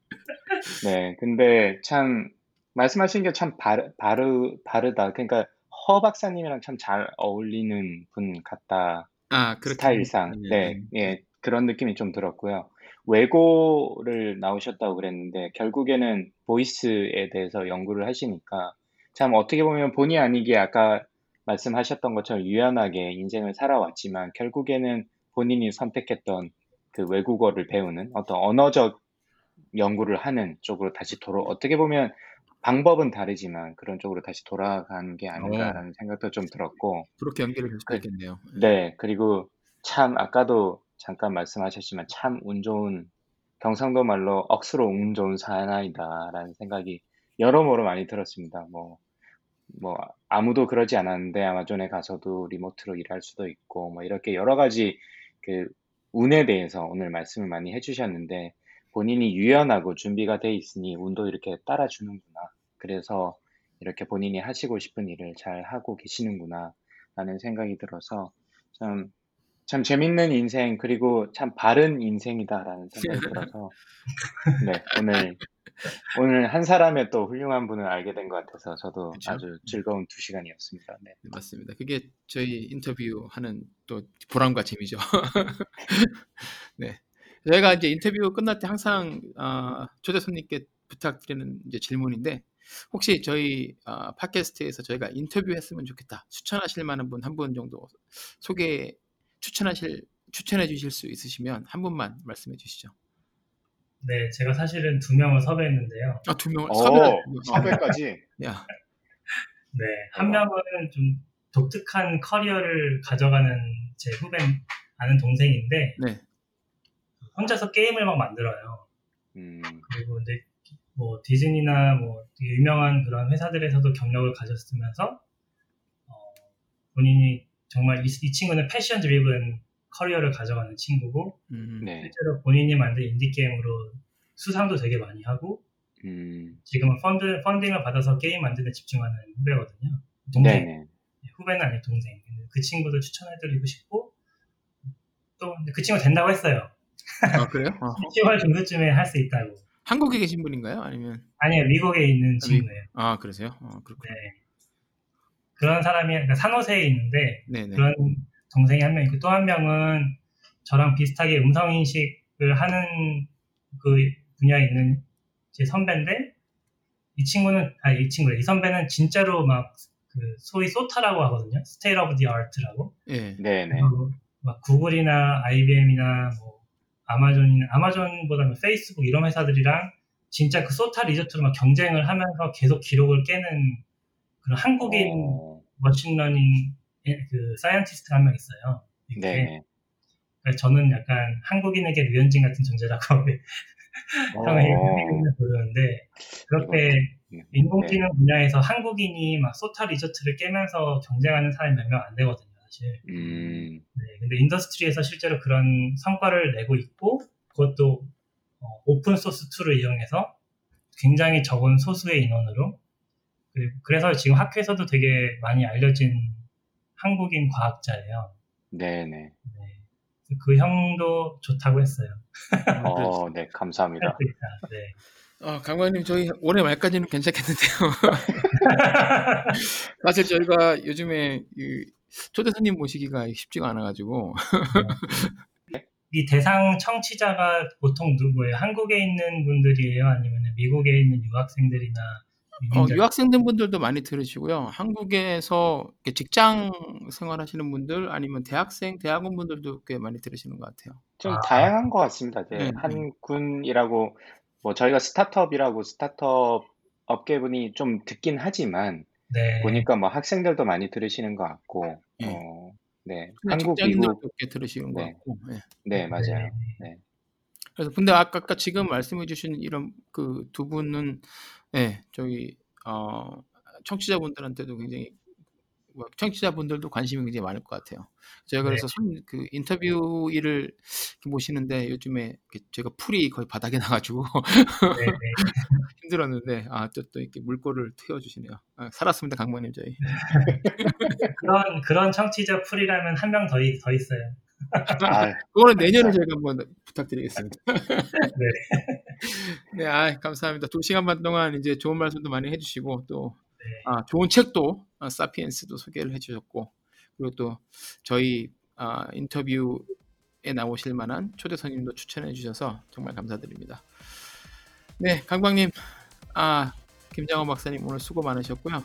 네 근데 참 말씀하신 게 참 바르, 바르, 바르다. 그러니까 허 박사님이랑 참 잘 어울리는 분 같다. 아, 그렇게 스타일상. 네, 예, 그런 느낌이 좀 들었고요. 외고를 나오셨다고 그랬는데 결국에는 보이스에 대해서 연구를 하시니까 참 어떻게 보면 본의 아니게 아까 말씀하셨던 것처럼 유연하게 인생을 살아왔지만 결국에는 본인이 선택했던 그 외국어를 배우는 어떤 언어적 연구를 하는 쪽으로 다시 돌아 어떻게 보면 방법은 다르지만 그런 쪽으로 다시 돌아가는 게 아닌가라는 생각도 좀 들었고. 그렇게 될 수도 그- 있겠네요. 네. 그리고 참 아까도 잠깐 말씀하셨지만 참 운 좋은 경상도 말로 억수로 운 좋은 사나이다라는 생각이 여러모로 많이 들었습니다. 뭐, 뭐, 아무도 그러지 않았는데 아마존에 가서도 리모트로 일할 수도 있고, 뭐, 이렇게 여러 가지 그 운에 대해서 오늘 말씀을 많이 해주셨는데, 본인이 유연하고 준비가 돼 있으니 운도 이렇게 따라주는구나. 그래서 이렇게 본인이 하시고 싶은 일을 잘 하고 계시는구나. 라는 생각이 들어서 참, 참 재밌는 인생, 그리고 참 바른 인생이다라는 생각이 들어서, (laughs) 네, 오늘, 오늘 한 사람의 또 훌륭한 분을 알게 된 것 같아서 저도 그쵸? 아주 즐거운 두 시간이었습니다. 네. 네, 맞습니다. 그게 저희 인터뷰 하는 또 보람과 재미죠. 네. (laughs) 저희가 이제 인터뷰 끝날 때 항상 아, 초대 손님께 부탁드리는 이제 질문인데 혹시 저희 아, 팟캐스트에서 저희가 인터뷰했으면 좋겠다 추천하실 만한 분한분 정도 소개 추천하실 추천해 주실 수 있으시면 한 분만 말씀해 주시죠. 네, 제가 사실은 두 명을 섭외했는데요. 아, 두 명을 오, 섭외를 섭외까지. (laughs) 야, 네, 한 명은 좀 독특한 커리어를 가져가는 제 후배 아는 동생인데 네. 혼자서 게임을 막 만들어요. 음, 그리고 이제 뭐 디즈니나 뭐 유명한 그런 회사들에서도 경력을 가졌으면서 어, 본인이 정말 이, 이 친구는 passion driven career를 가져가는 친구고 음, 네. 실제로 본인이 만든 인디 게임으로 수상도 되게 많이 하고 음, 지금은 펀드 펀딩을 받아서 게임 만드는 데 집중하는 후배거든요. 동생 네네. 후배는 아니 동생. 그 친구도 추천해드리고 싶고 또 그 친구 된다고 했어요. 아 그래요? 어. 10월 중순쯤에 할 수 있다고. 한국에 계신 분인가요? 아니면 아니요 미국에 있는 친구예요. 아 그러세요? 어, 그렇군요. 네. 그런 사람이 그러니까 산호세에 있는데 네, 네. 그런 동생이 한 명 있고 또 한 명은 저랑 비슷하게 음성 인식을 하는 그 분야에 있는 제 선배인데 이 친구는 아니 이 친구래 이 선배는 진짜로 막 그 소위 SOTA라고 하거든요. state of the art라고. 예. 네네. 그리고 막 구글이나 IBM이나 뭐 아마존이나 아마존보다는 페이스북 이런 회사들이랑 진짜 그 SOTA result로 막 경쟁을 하면서 계속 기록을 깨는 그런 한국인 어, machine learning 그 scientist가 한명 있어요. 이렇게. 네네. 그래서 저는 약간 한국인에게 류현진 같은 존재라고 형을 (laughs) 어, 부르는데 그렇게 네. 인공지능 분야에서 한국인이 막 SOTA result를 깨면서 경쟁하는 사람이 몇 명 안 되거든요, 사실. 음, 네, 근데 industry에서 실제로 그런 성과를 내고 있고 그것도 어, open source tool을 이용해서 굉장히 적은 소수의 인원으로 그리고 그래서 지금 학회에서도 되게 많이 알려진 한국인 과학자예요. 네네. 네. 그 형도 좋다고 했어요. 어, 네, 감사합니다. 있다. 네. 어, 강관님 저희 올해 말까지는 괜찮겠는데요. (laughs) 사실 저희가 요즘에 그 초대 손님 모시기가 쉽지가 않아가지고 이 대상 청취자가 보통 누구예요? 한국에 있는 분들이에요? 아니면 미국에 있는 유학생들이나 어? 유학생들 분들도 많이 들으시고요. 한국에서 직장 생활하시는 분들 아니면 대학생, 대학원 분들도 꽤 많이 들으시는 것 같아요. 좀 아. 다양한 것 같습니다. 이제 네, 한 군이라고 뭐 저희가 스타트업이라고 스타트업 업계분이 좀 듣긴 하지만 네. 보니까 뭐 학생들도 많이 들으시는 것 같고 네. 어, 네, 한국, 미국, 꽤 들으시는 것 네. 같고. 예. 네, 맞아요. 그래서 근데 아까, 아까 지금 말씀해주신 이런 그 두 분은 예 저희 어 청취자분들한테도 굉장히 뭐 청취자분들도 관심이 굉장히 많을 것 같아요. 제가 네. 그래서 손- 그 인터뷰 일을 이렇게 모시는데 요즘에 제가 풀이 거의 바닥에 나가지고 네, 네. (laughs) 힘들었는데 아또 또 이렇게 물꼬를 트여주시네요. 아, 살았습니다 강모님 저희. (laughs) 그런 그런 청취자 풀이라면 한 명 더 더 있어요. (laughs) 아, 그거는 내년에 저희가 한번 부탁드리겠습니다. 네, 아, 감사합니다. 두 시간 반 동안 이제 좋은 말씀도 많이 해주시고 또 네. 아, 좋은 책도 아, 사피엔스도 소개를 해주셨고 그리고 또 저희 아, 인터뷰에 나오실 만한 초대 손님도 추천해 주셔서 정말 감사드립니다. 네, 강광님, 아 김장호 박사님 오늘 수고 많으셨고요.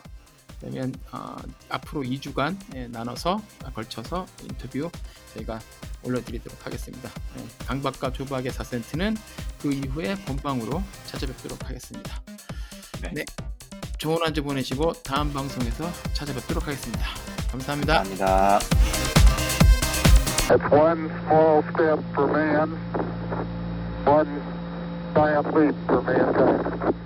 그러면 어, 앞으로 2주간 예, 나눠서 걸쳐서 인터뷰 저희가 올려드리도록 하겠습니다. 예, 강박과 조박의 4센트는 그 이후에 본방으로 찾아뵙도록 하겠습니다. 네. 네. 좋은 한 주 보내시고 다음 방송에서 찾아뵙도록 하겠습니다. 감사합니다. 감사합니다. It's one small step for man, one giant leap for mankind.